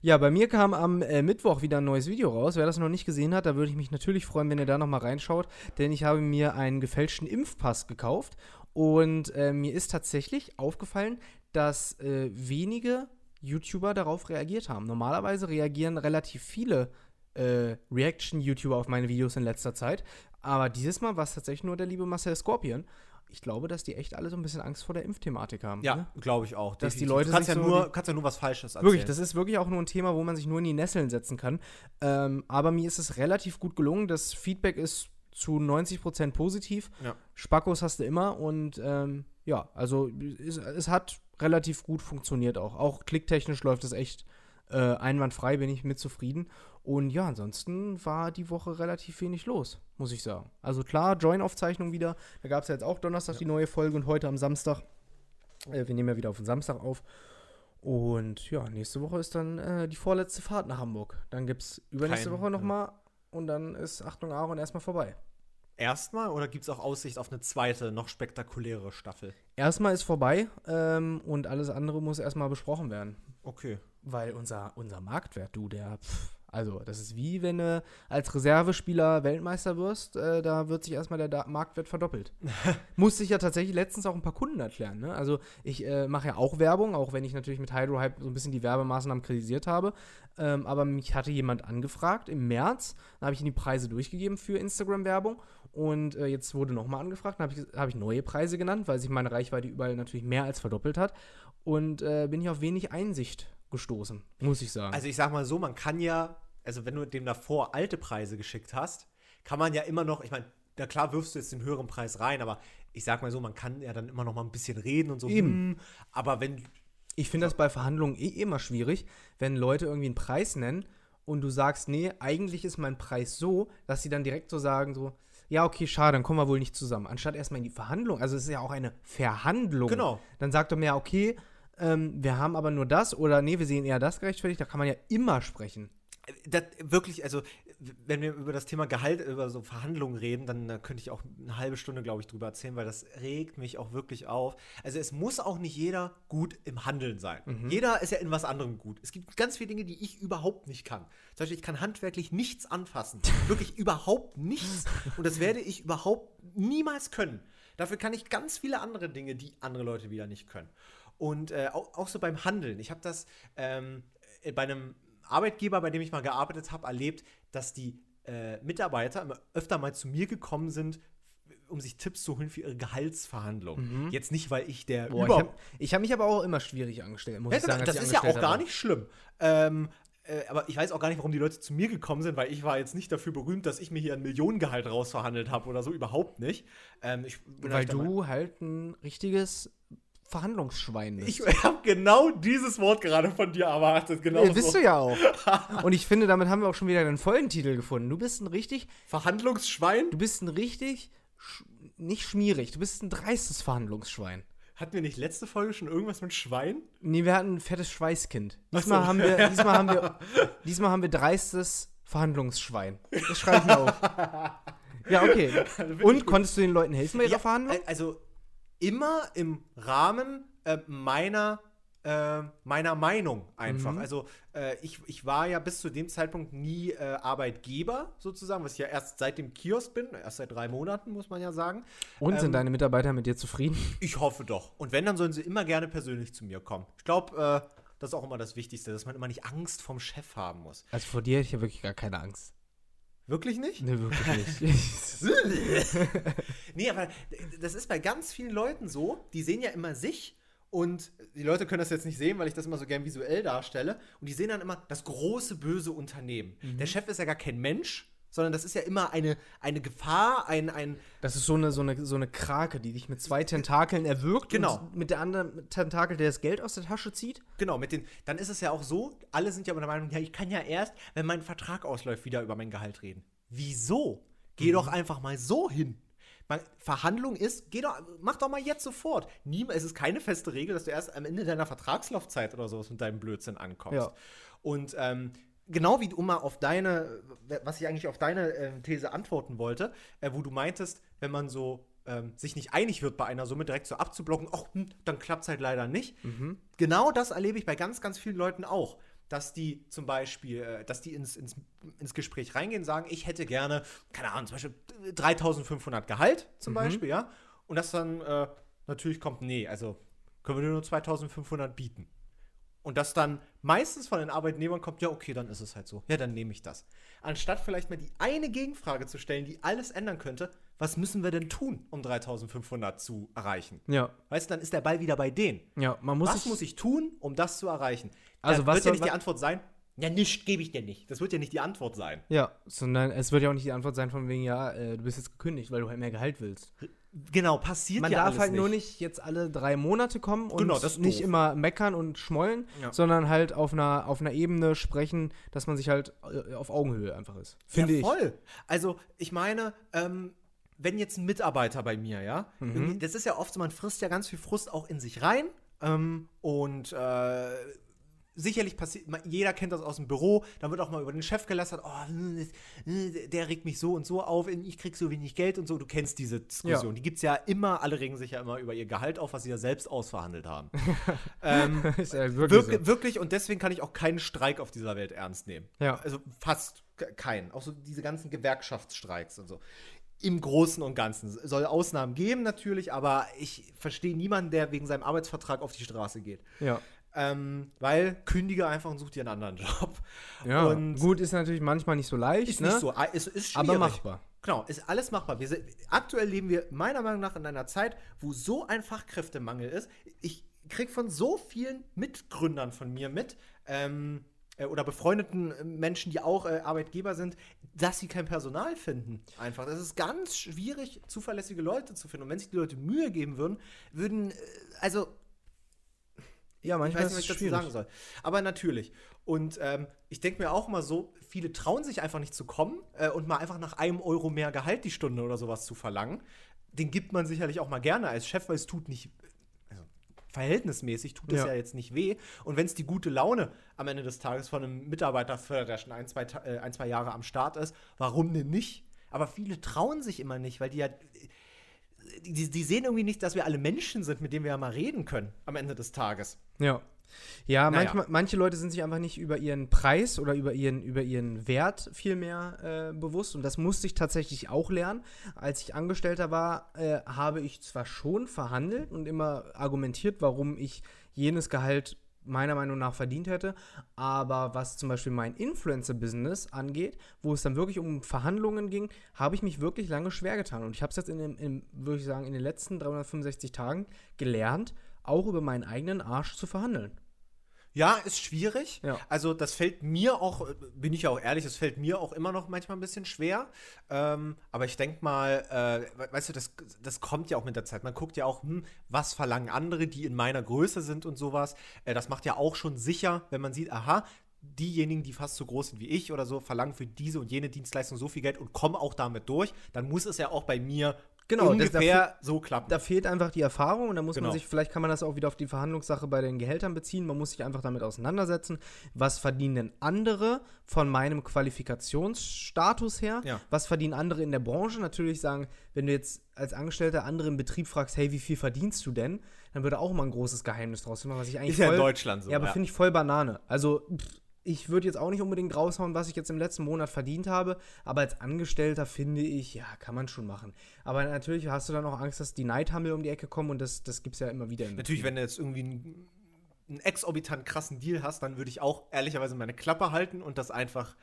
Ja, bei mir kam am äh, Mittwoch wieder ein neues Video raus. Wer das noch nicht gesehen hat, da würde ich mich natürlich freuen, wenn ihr da noch mal reinschaut, denn ich habe mir einen gefälschten Impfpass gekauft und äh, mir ist tatsächlich aufgefallen, dass äh, wenige YouTuber darauf reagiert haben. Normalerweise reagieren relativ viele äh, Reaction-YouTuber auf meine Videos in letzter Zeit, aber dieses Mal war es tatsächlich nur der liebe Marcel Scorpion. Ich glaube, dass die echt alle so ein bisschen Angst vor der Impfthematik haben. Ja, ne? glaube ich auch. Dass die. Leute du kannst ja, so nur, kannst ja nur was Falsches erzählen. Wirklich, das ist wirklich auch nur ein Thema, wo man sich nur in die Nesseln setzen kann. Ähm, aber mir ist es relativ gut gelungen. Das Feedback ist zu 90% positiv. Ja. Spackos hast du immer und ähm, ja, also es, es hat relativ gut funktioniert auch. Auch klicktechnisch läuft es echt äh, einwandfrei, bin ich mit zufrieden. Und ja, ansonsten war die Woche relativ wenig los, muss ich sagen. Also klar, Join-Aufzeichnung wieder. Da gab es ja jetzt auch Donnerstag die neue Folge und heute am Samstag. Äh, wir nehmen ja wieder auf den Samstag auf. Und ja, nächste Woche ist dann äh, die vorletzte Fahrt nach Hamburg. Dann gibt es übernächste Kein- Woche nochmal und dann ist Achtung Aaron erstmal vorbei. Erstmal oder gibt es auch Aussicht auf eine zweite, noch spektakulärere Staffel? Erstmal ist vorbei ähm, und alles andere muss erstmal besprochen werden. Okay. Weil unser, unser Marktwert, du, der, pff, also das ist wie wenn du als Reservespieler Weltmeister wirst, äh, da wird sich erstmal der da Marktwert verdoppelt. [laughs] Musste ich ja tatsächlich letztens auch ein paar Kunden erklären. Ne? Also ich äh, mache ja auch Werbung, auch wenn ich natürlich mit Hydrohype so ein bisschen die Werbemaßnahmen kritisiert habe. Ähm, aber mich hatte jemand angefragt im März, da habe ich ihm die Preise durchgegeben für Instagram-Werbung und äh, jetzt wurde nochmal angefragt, dann habe ich, hab ich neue Preise genannt, weil sich meine Reichweite überall natürlich mehr als verdoppelt hat und äh, bin ich auf wenig Einsicht gestoßen, muss ich sagen. Also ich sag mal so, man kann ja, also wenn du dem davor alte Preise geschickt hast, kann man ja immer noch, ich meine, na klar wirfst du jetzt den höheren Preis rein, aber ich sag mal so, man kann ja dann immer noch mal ein bisschen reden und so. Eben. hm, aber wenn, Ich finde das bei Verhandlungen eh immer schwierig, wenn Leute irgendwie einen Preis nennen und du sagst, nee, eigentlich ist mein Preis so, dass sie dann direkt so sagen, so, ja, okay, schade, dann kommen wir wohl nicht zusammen. Anstatt erstmal in die Verhandlung, also es ist ja auch eine Verhandlung. Genau. Dann sagt doch mehr, okay, ähm, wir haben aber nur das oder nee, wir sehen eher das gerechtfertigt, da kann man ja immer sprechen. das wirklich, also wenn wir über das Thema Gehalt, über so Verhandlungen reden, dann könnte ich auch eine halbe Stunde, glaube ich, drüber erzählen, weil das regt mich auch wirklich auf. Also es muss auch nicht jeder gut im Handeln sein. Jeder ist ja in was anderem gut. Es gibt ganz viele Dinge, die ich überhaupt nicht kann. Zum Beispiel, ich kann handwerklich nichts anfassen. [laughs] wirklich überhaupt nichts. Und das werde ich überhaupt niemals können. Dafür kann ich ganz viele andere Dinge, die andere Leute wieder nicht können. Und äh, auch, auch so beim Handeln. Ich habe das ähm, äh, bei einem Arbeitgeber, bei dem ich mal gearbeitet habe, erlebt, dass die äh, Mitarbeiter öfter mal zu mir gekommen sind, um sich Tipps zu holen für ihre Gehaltsverhandlungen. Jetzt nicht, weil ich der Boah, ich habe hab mich aber auch immer schwierig angestellt, muss ja, ich sagen. das ich ist ja auch gar nicht schlimm. Ähm, äh, aber ich weiß auch gar nicht, warum die Leute zu mir gekommen sind, weil ich war jetzt nicht dafür berühmt, dass ich mir hier ein Millionengehalt rausverhandelt habe oder so, überhaupt nicht. Ähm, ich Weil halt du halt ein richtiges Verhandlungsschwein bist. Ich habe genau dieses Wort gerade von dir erwartet. Genau Ja, bist so. du ja auch. [laughs] Und ich finde, damit haben wir auch schon wieder den Folgentitel gefunden. Du bist ein richtig, Verhandlungsschwein? du bist ein richtig, sch nicht schmierig, du bist ein dreistes Verhandlungsschwein. Hatten wir nicht letzte Folge schon irgendwas mit Schwein? Nee, wir hatten ein fettes Schweißkind. Diesmal, so. haben wir, [laughs] diesmal, haben wir, diesmal haben wir dreistes Verhandlungsschwein. Das schreibe ich mir auf. Ja, okay. [laughs] Und konntest du den Leuten helfen bei ihrer Verhandlung? äh, Also immer im Rahmen äh, meiner, äh, meiner Meinung einfach. Mhm. Also äh, ich, ich war ja bis zu dem Zeitpunkt nie äh, Arbeitgeber sozusagen, was ich ja erst seit dem Kiosk bin, erst seit drei Monaten, muss man ja sagen. Und ähm, sind deine Mitarbeiter mit dir zufrieden? Ich hoffe doch. Und wenn, dann sollen sie immer gerne persönlich zu mir kommen. Ich glaube, äh, das ist auch immer das Wichtigste, dass man immer nicht Angst vom Chef haben muss. Also vor dir hätte ich ja wirklich gar keine Angst. Wirklich nicht? Nee, wirklich nicht. [laughs] [laughs] Nee, aber das ist bei ganz vielen Leuten so, die sehen ja immer sich und die Leute können das jetzt nicht sehen, weil ich das immer so gern visuell darstelle. Und die sehen dann immer das große böse Unternehmen. Der Chef ist ja gar kein Mensch, sondern das ist ja immer eine, eine Gefahr, ein, ein Das ist so eine, so, eine, so eine Krake, die dich mit zwei Tentakeln erwürgt Genau. und mit der anderen Tentakel, der das Geld aus der Tasche zieht. genau, mit den, dann ist es ja auch so, alle sind ja der Meinung, ja, ich kann ja erst, wenn mein Vertrag ausläuft, wieder über mein Gehalt reden. Wieso? Geh doch einfach mal so hin. Man, Verhandlung ist, geh doch, mach doch mal jetzt sofort. Nie, es ist keine feste Regel, dass du erst am Ende deiner Vertragslaufzeit oder sowas mit deinem Blödsinn ankommst. Ja. Und ähm, genau wie, um mal auf deine, was ich eigentlich auf deine äh, These antworten wollte, äh, wo du meintest, wenn man so ähm, sich nicht einig wird bei einer Summe, direkt so abzublocken, ach, hm, dann klappt es halt leider nicht. Genau das erlebe ich bei ganz, ganz vielen Leuten auch. Dass die zum Beispiel, äh, dass die ins, ins, ins Gespräch reingehen, sagen, ich hätte gerne, keine Ahnung, zum Beispiel 3500 Gehalt zum Beispiel, ja. Und das dann äh, natürlich kommt, nee, also können wir nur 2500 bieten. Und das dann meistens von den Arbeitnehmern kommt, ja, okay, dann ist es halt so. Ja, dann nehme ich das. Anstatt vielleicht mal die eine Gegenfrage zu stellen, die alles ändern könnte, was müssen wir denn tun, um 3500 zu erreichen? Ja. Weißt du, dann ist der Ball wieder bei denen. Ja, man muss was muss ich tun, um das zu erreichen? Also da was wird ja soll- nicht die Antwort sein, ja, nicht gebe ich dir nicht. Das wird ja nicht die Antwort sein. Ja, sondern es wird ja auch nicht die Antwort sein von wegen, ja, äh, du bist jetzt gekündigt, weil du halt mehr Gehalt willst. Genau, passiert Man ja darf halt nicht. nur nicht jetzt alle drei Monate kommen und Genau, nicht immer meckern und schmollen, Ja. sondern halt auf einer, auf einer Ebene sprechen, dass man sich halt äh, auf Augenhöhe einfach ist. Finde ja, ich. voll. Also, ich meine, ähm, wenn jetzt ein Mitarbeiter bei mir, ja, Mhm. das ist ja oft so, man frisst ja ganz viel Frust auch in sich rein ähm, und äh, sicherlich passiert, jeder kennt das aus dem Büro, dann wird auch mal über den Chef gelästert, oh, der regt mich so und so auf, ich krieg so wenig Geld und so. Du kennst diese Diskussion. Ja. Die gibt es ja immer, alle regen sich ja immer über ihr Gehalt auf, was sie ja selbst ausverhandelt haben. [laughs] ähm, [laughs] ja wirklich wirklich, so. wirklich, und deswegen kann ich auch keinen Streik auf dieser Welt ernst nehmen. Ja. Also fast ke- keinen. Auch so diese ganzen Gewerkschaftsstreiks und so. Im Großen und Ganzen. Es soll Ausnahmen geben natürlich, aber ich verstehe niemanden, der wegen seinem Arbeitsvertrag auf die Straße geht. Ja. Ähm, weil kündige einfach und such dir einen anderen Job. Ja, Und gut, ist natürlich manchmal nicht so leicht, ist ne? nicht so, ist, ist schwierig. aber machbar. Genau, ist alles machbar. Sind, aktuell leben wir meiner Meinung nach in einer Zeit, wo so ein Fachkräftemangel ist. Ich kriege von so vielen Mitgründern von mir mit, ähm, äh, oder befreundeten äh, Menschen, die auch äh, Arbeitgeber sind, dass sie kein Personal finden. Einfach. Das ist ganz schwierig, zuverlässige Leute zu finden. Und wenn sich die Leute Mühe geben würden, würden, äh, also Ja, ich manchmal weiß ist nicht, was ich dazu sagen soll. Aber natürlich. Und ähm, ich denke mir auch mal so, viele trauen sich einfach nicht zu kommen äh, und mal einfach nach einem Euro mehr Gehalt die Stunde oder sowas zu verlangen. Den gibt man sicherlich auch mal gerne als Chef, weil es tut nicht, also verhältnismäßig tut es Ja. ja. jetzt nicht weh. Und wenn es die gute Laune am Ende des Tages von einem Mitarbeiter fördert, der schon ein zwei, äh, ein, zwei Jahre am Start ist, warum denn nicht? Aber viele trauen sich immer nicht, weil die ja die, die sehen irgendwie nicht, dass wir alle Menschen sind, mit denen wir ja mal reden können am Ende des Tages. Ja. Ja, Naja. manchmal, manche Leute sind sich einfach nicht über ihren Preis oder über ihren, über ihren Wert viel mehr äh, bewusst. Und das musste ich tatsächlich auch lernen. Als ich Angestellter war, äh, habe ich zwar schon verhandelt und immer argumentiert, warum ich jenes Gehalt meiner Meinung nach verdient hätte. Aber was zum Beispiel mein Influencer-Business angeht, wo es dann wirklich um Verhandlungen ging, habe ich mich wirklich lange schwer getan. Und ich habe es jetzt in, in, würde ich sagen, in den letzten 365 Tagen gelernt, auch über meinen eigenen Arsch zu verhandeln. Ja, ist schwierig. Ja. Also das fällt mir auch, bin ich ja auch ehrlich, es fällt mir auch immer noch manchmal ein bisschen schwer. Ähm, aber ich denke mal, äh, we- weißt du, das, das kommt ja auch mit der Zeit. Man guckt ja auch, hm, was verlangen andere, die in meiner Größe sind und sowas. Äh, das macht ja auch schon sicher, wenn man sieht, aha, diejenigen, die fast so groß sind wie ich oder so, verlangen für diese und jene Dienstleistung so viel Geld und kommen auch damit durch, dann muss es ja auch bei mir Genau, das- ungefähr so klappen. Da fehlt einfach die Erfahrung und da muss Genau. man sich, vielleicht kann man das auch wieder auf die Verhandlungssache bei den Gehältern beziehen. Man muss sich einfach damit auseinandersetzen, was verdienen denn andere von meinem Qualifikationsstatus her? Ja. Was verdienen andere in der Branche? Natürlich sagen, wenn du jetzt als Angestellter andere im Betrieb fragst, hey, wie viel verdienst du denn? Dann würde auch mal ein großes Geheimnis draus machen, was ich eigentlich Ist ja in voll, Deutschland so, Ja, aber ja. finde ich voll Banane. Also pff, ich würde jetzt auch nicht unbedingt raushauen, was ich jetzt im letzten Monat verdient habe, aber als Angestellter finde ich, ja, kann man schon machen. Aber natürlich hast du dann auch Angst, dass die Neidhammel um die Ecke kommen und das, das gibt es ja immer wieder. Im Natürlich, wenn du jetzt irgendwie einen, einen exorbitant krassen Deal hast, dann würde ich auch ehrlicherweise meine Klappe halten und das einfach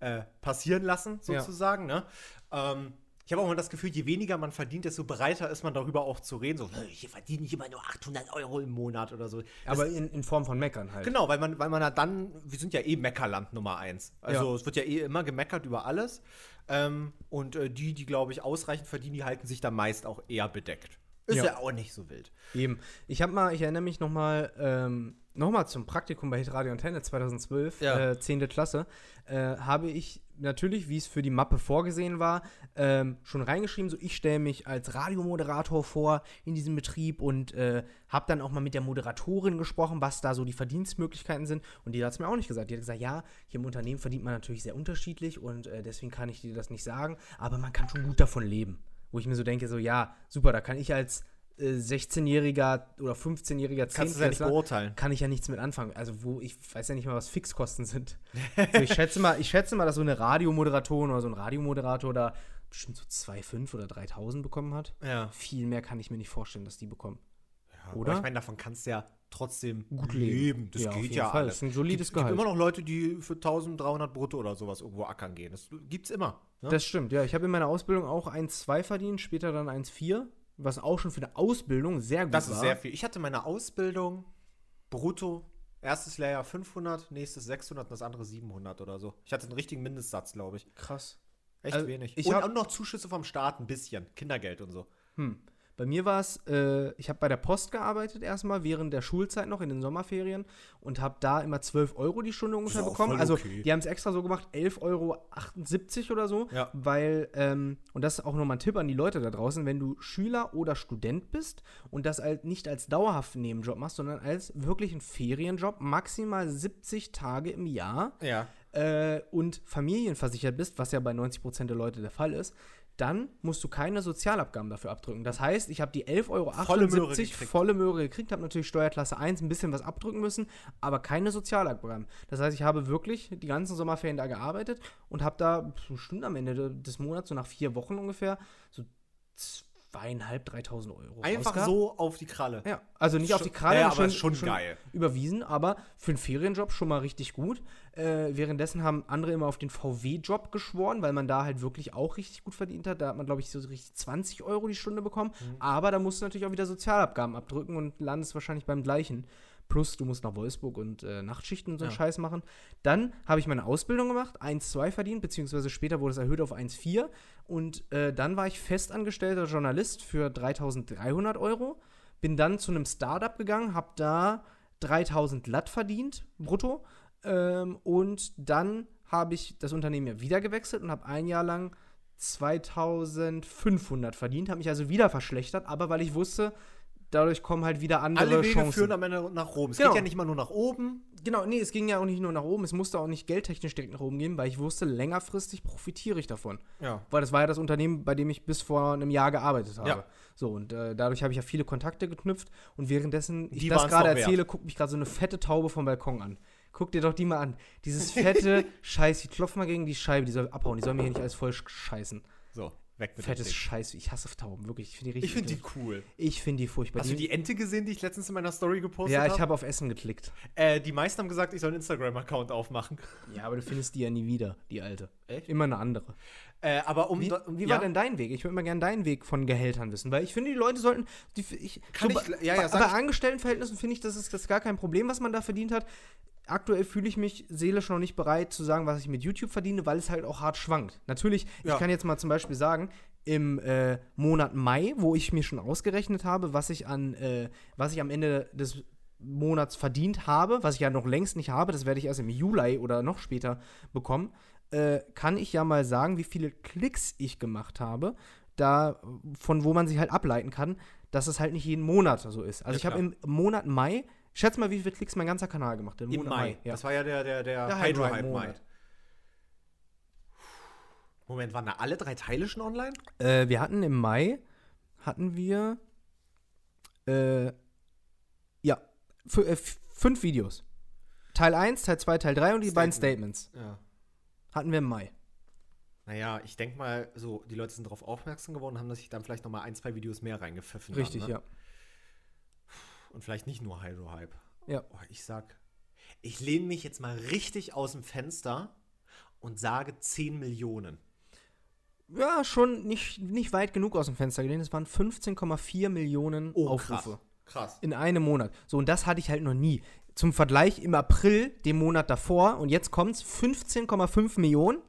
äh, passieren lassen, Ja. sozusagen. Ne? Ähm, ich habe auch mal das Gefühl, je weniger man verdient, desto bereiter ist man darüber auch zu reden. So, "Hey, hier verdiene ich immer nur 800 Euro im Monat oder so. Das- aber in, in Form von Meckern halt. Genau, weil man, weil man ja dann, wir sind ja eh Meckerland Nummer eins. Also Ja. es wird ja eh immer gemeckert über alles. Ähm, und äh, die, die, glaube ich, ausreichend verdienen, die halten sich da meist auch eher bedeckt. Ist Ja. ja, auch nicht so wild. Eben. Ich habe mal, ich erinnere mich noch mal, ähm, noch mal zum Praktikum bei Hitradio Antenne 2012, Ja. äh, 10. Klasse, äh, habe ich natürlich, wie es für die Mappe vorgesehen war, ähm, schon reingeschrieben, so ich stelle mich als Radiomoderator vor in diesem Betrieb und äh, habe dann auch mal mit der Moderatorin gesprochen, was da so die Verdienstmöglichkeiten sind. Und die hat es mir auch nicht gesagt. Die hat gesagt, ja, hier im Unternehmen verdient man natürlich sehr unterschiedlich und äh, deswegen kann ich dir das nicht sagen, aber man kann schon gut davon leben. Wo ich mir so denke, so ja, super, da kann ich als äh, 16-jähriger oder 15-jähriger Kannst du es ja nicht Zehntklässler- beurteilen. kann ich ja nichts mit anfangen. Also wo ich weiß ja nicht mal, was Fixkosten sind. [laughs] so, ich schätze mal, ich schätze mal, dass so eine Radiomoderatorin oder so ein Radiomoderator da bestimmt so 2,5 oder 3.000 bekommen hat. Ja. Viel mehr kann ich mir nicht vorstellen, dass die bekommen. Oder? Oder? ich meine, davon kannst du ja trotzdem Gut leben. Das Ja, geht ja Fall. alles. Das ist ein solides gibt, gibt Gehalt. immer noch Leute, die für 1300 brutto oder sowas irgendwo ackern gehen. Das gibt's immer. Ne? Das stimmt, ja. Ich habe in meiner Ausbildung auch 1,2 verdient, später dann 1,4, was auch schon für eine Ausbildung sehr gut Das war. ist sehr viel. Ich hatte meine Ausbildung brutto, erstes Lehrjahr 500, nächstes 600 und das andere 700 oder so. Ich hatte einen richtigen Mindestsatz, glaube ich. krass. Echt Also, wenig. ich und auch noch Zuschüsse vom Staat, ein bisschen. Kindergeld und so. Hm. Bei mir war es, äh, ich habe bei der Post gearbeitet erstmal während der Schulzeit noch in den Sommerferien und habe da immer 12 Euro die Stunde ungefähr bekommen. Also okay. die haben es extra so gemacht, 11,78 Euro oder so, Ja. weil, ähm, und das ist auch nochmal ein Tipp an die Leute da draußen, wenn du Schüler oder Student bist und das halt nicht als dauerhaften Nebenjob machst, sondern als wirklich einen Ferienjob, maximal 70 Tage im Jahr, Ja. äh, und familienversichert bist, was ja bei 90% der Leute der Fall ist, dann musst du keine Sozialabgaben dafür abdrücken. Das heißt, ich habe die 11,78 Euro Volle Möhre gekriegt. volle Möhre gekriegt, habe natürlich Steuerklasse 1 ein bisschen was abdrücken müssen, aber keine Sozialabgaben. Das heißt, ich habe wirklich die ganzen Sommerferien da gearbeitet und habe da bestimmt am Ende de- des Monats, so nach vier Wochen ungefähr, so zweieinhalb, dreitausend Euro. Einfach rausgehabt. so auf die Kralle. Ja, also nicht auf die Kralle, Ja, aber ist schon geil. Überwiesen, aber für einen Ferienjob schon mal richtig gut. Äh, währenddessen haben andere immer auf den VW-Job geschworen, weil man da halt wirklich auch richtig gut verdient hat. Da hat man, glaube ich, so richtig 20 Euro die Stunde bekommen. Mhm. Aber da musst du natürlich auch wieder Sozialabgaben abdrücken und landest wahrscheinlich beim gleichen. Plus, du musst nach Wolfsburg und äh, Nachtschichten und so einen Ja. Scheiß machen. Dann habe ich meine Ausbildung gemacht, 1,2 verdient, beziehungsweise später wurde es erhöht auf 1,4. Und äh, dann war ich festangestellter Journalist für 3300 Euro. Bin dann zu einem Startup gegangen, habe da 3000 Latt verdient, brutto. Ähm, und dann habe ich das Unternehmen ja wieder gewechselt und habe ein Jahr lang 2500 verdient, habe mich also wieder verschlechtert, aber weil ich wusste, dadurch kommen halt wieder andere Alle Wege Chancen. führen am Ende nach Rom. Es Genau. geht ja nicht immer nur nach oben. Genau, nee, es ging ja auch nicht nur nach oben, es musste auch nicht geldtechnisch direkt nach oben gehen, weil ich wusste, längerfristig profitiere ich davon. Ja. Weil das war ja das Unternehmen, bei dem ich bis vor einem Jahr gearbeitet habe. Ja. So, und äh, dadurch habe ich ja viele Kontakte geknüpft und währenddessen ich Die das waren's gerade erzähle, guckt mich gerade so eine fette Taube vom Balkon an. Guck dir doch die mal an. Dieses fette [laughs] Scheiß, die klopft mal gegen die Scheibe, die soll abhauen, die soll mir hier nicht alles voll sch- scheißen. So, weg mit Fettes. Scheiß, ich hasse Tauben, wirklich. Ich finde die richtig Ich finde die cool. Ich finde die furchtbar. Hast du die Ente gesehen, die ich letztens in meiner Story gepostet ja, habe? ich habe auf Essen geklickt. Äh, die meisten haben gesagt, ich soll einen Instagram-Account aufmachen. Ja, aber du findest die ja nie wieder, die alte. Echt? Immer eine andere. Äh, aber um. Wie, wie ja, war denn dein Weg? Ich würde mal gerne deinen Weg von Gehältern wissen, weil ich finde, die Leute sollten. Die, ich, Kann so ich- bei, ja, ja, bei, sag bei ich- Angestelltenverhältnissen finde ich, das ist das ist gar kein Problem, was man da verdient hat. Aktuell fühle ich mich seelisch noch nicht bereit zu sagen, was ich mit YouTube verdiene, weil es halt auch hart schwankt. Natürlich, Ja. ich kann jetzt mal zum Beispiel sagen, im äh, Monat Mai, wo ich mir schon ausgerechnet habe, was ich an, äh, was ich am Ende des Monats verdient habe, was ich ja noch längst nicht habe, das werde ich erst im Juli oder noch später bekommen, äh, kann ich ja mal sagen, wie viele Klicks ich gemacht habe, da von wo man sich halt ableiten kann, dass es halt nicht jeden Monat so ist. Also Ja, ich habe im Monat Mai, schätz mal, wie viele Klicks mein ganzer Kanal gemacht hat. Im Mai. ja. Das war ja der, der, der, Der Hydro-Hype-Mai. Hydro-Hype-Monat. Moment, waren da alle drei Teile schon online? Äh, wir hatten im Mai, hatten wir, äh, ja, äh, fünf Videos. Teil 1, Teil 2, Teil 3 und die beiden Statement. Statements Ja. hatten wir im Mai. Naja, ich denke mal, so, die Leute sind darauf aufmerksam geworden, haben sich dann vielleicht noch mal ein, zwei Videos mehr reingepfiffen. Richtig, dann, ne? ja. Und vielleicht nicht nur Hydro-Hype. Ja. Oh, ich sag, ich lehne mich jetzt mal richtig aus dem Fenster und sage 10 Millionen. Ja, schon nicht, nicht weit genug aus dem Fenster gelehnt. Es waren 15,4 Millionen Aufrufe. Oh, krass. Krass. In einem Monat. So, und das hatte ich halt noch nie. Zum Vergleich im April, dem Monat davor, und jetzt kommt's 15,5 Millionen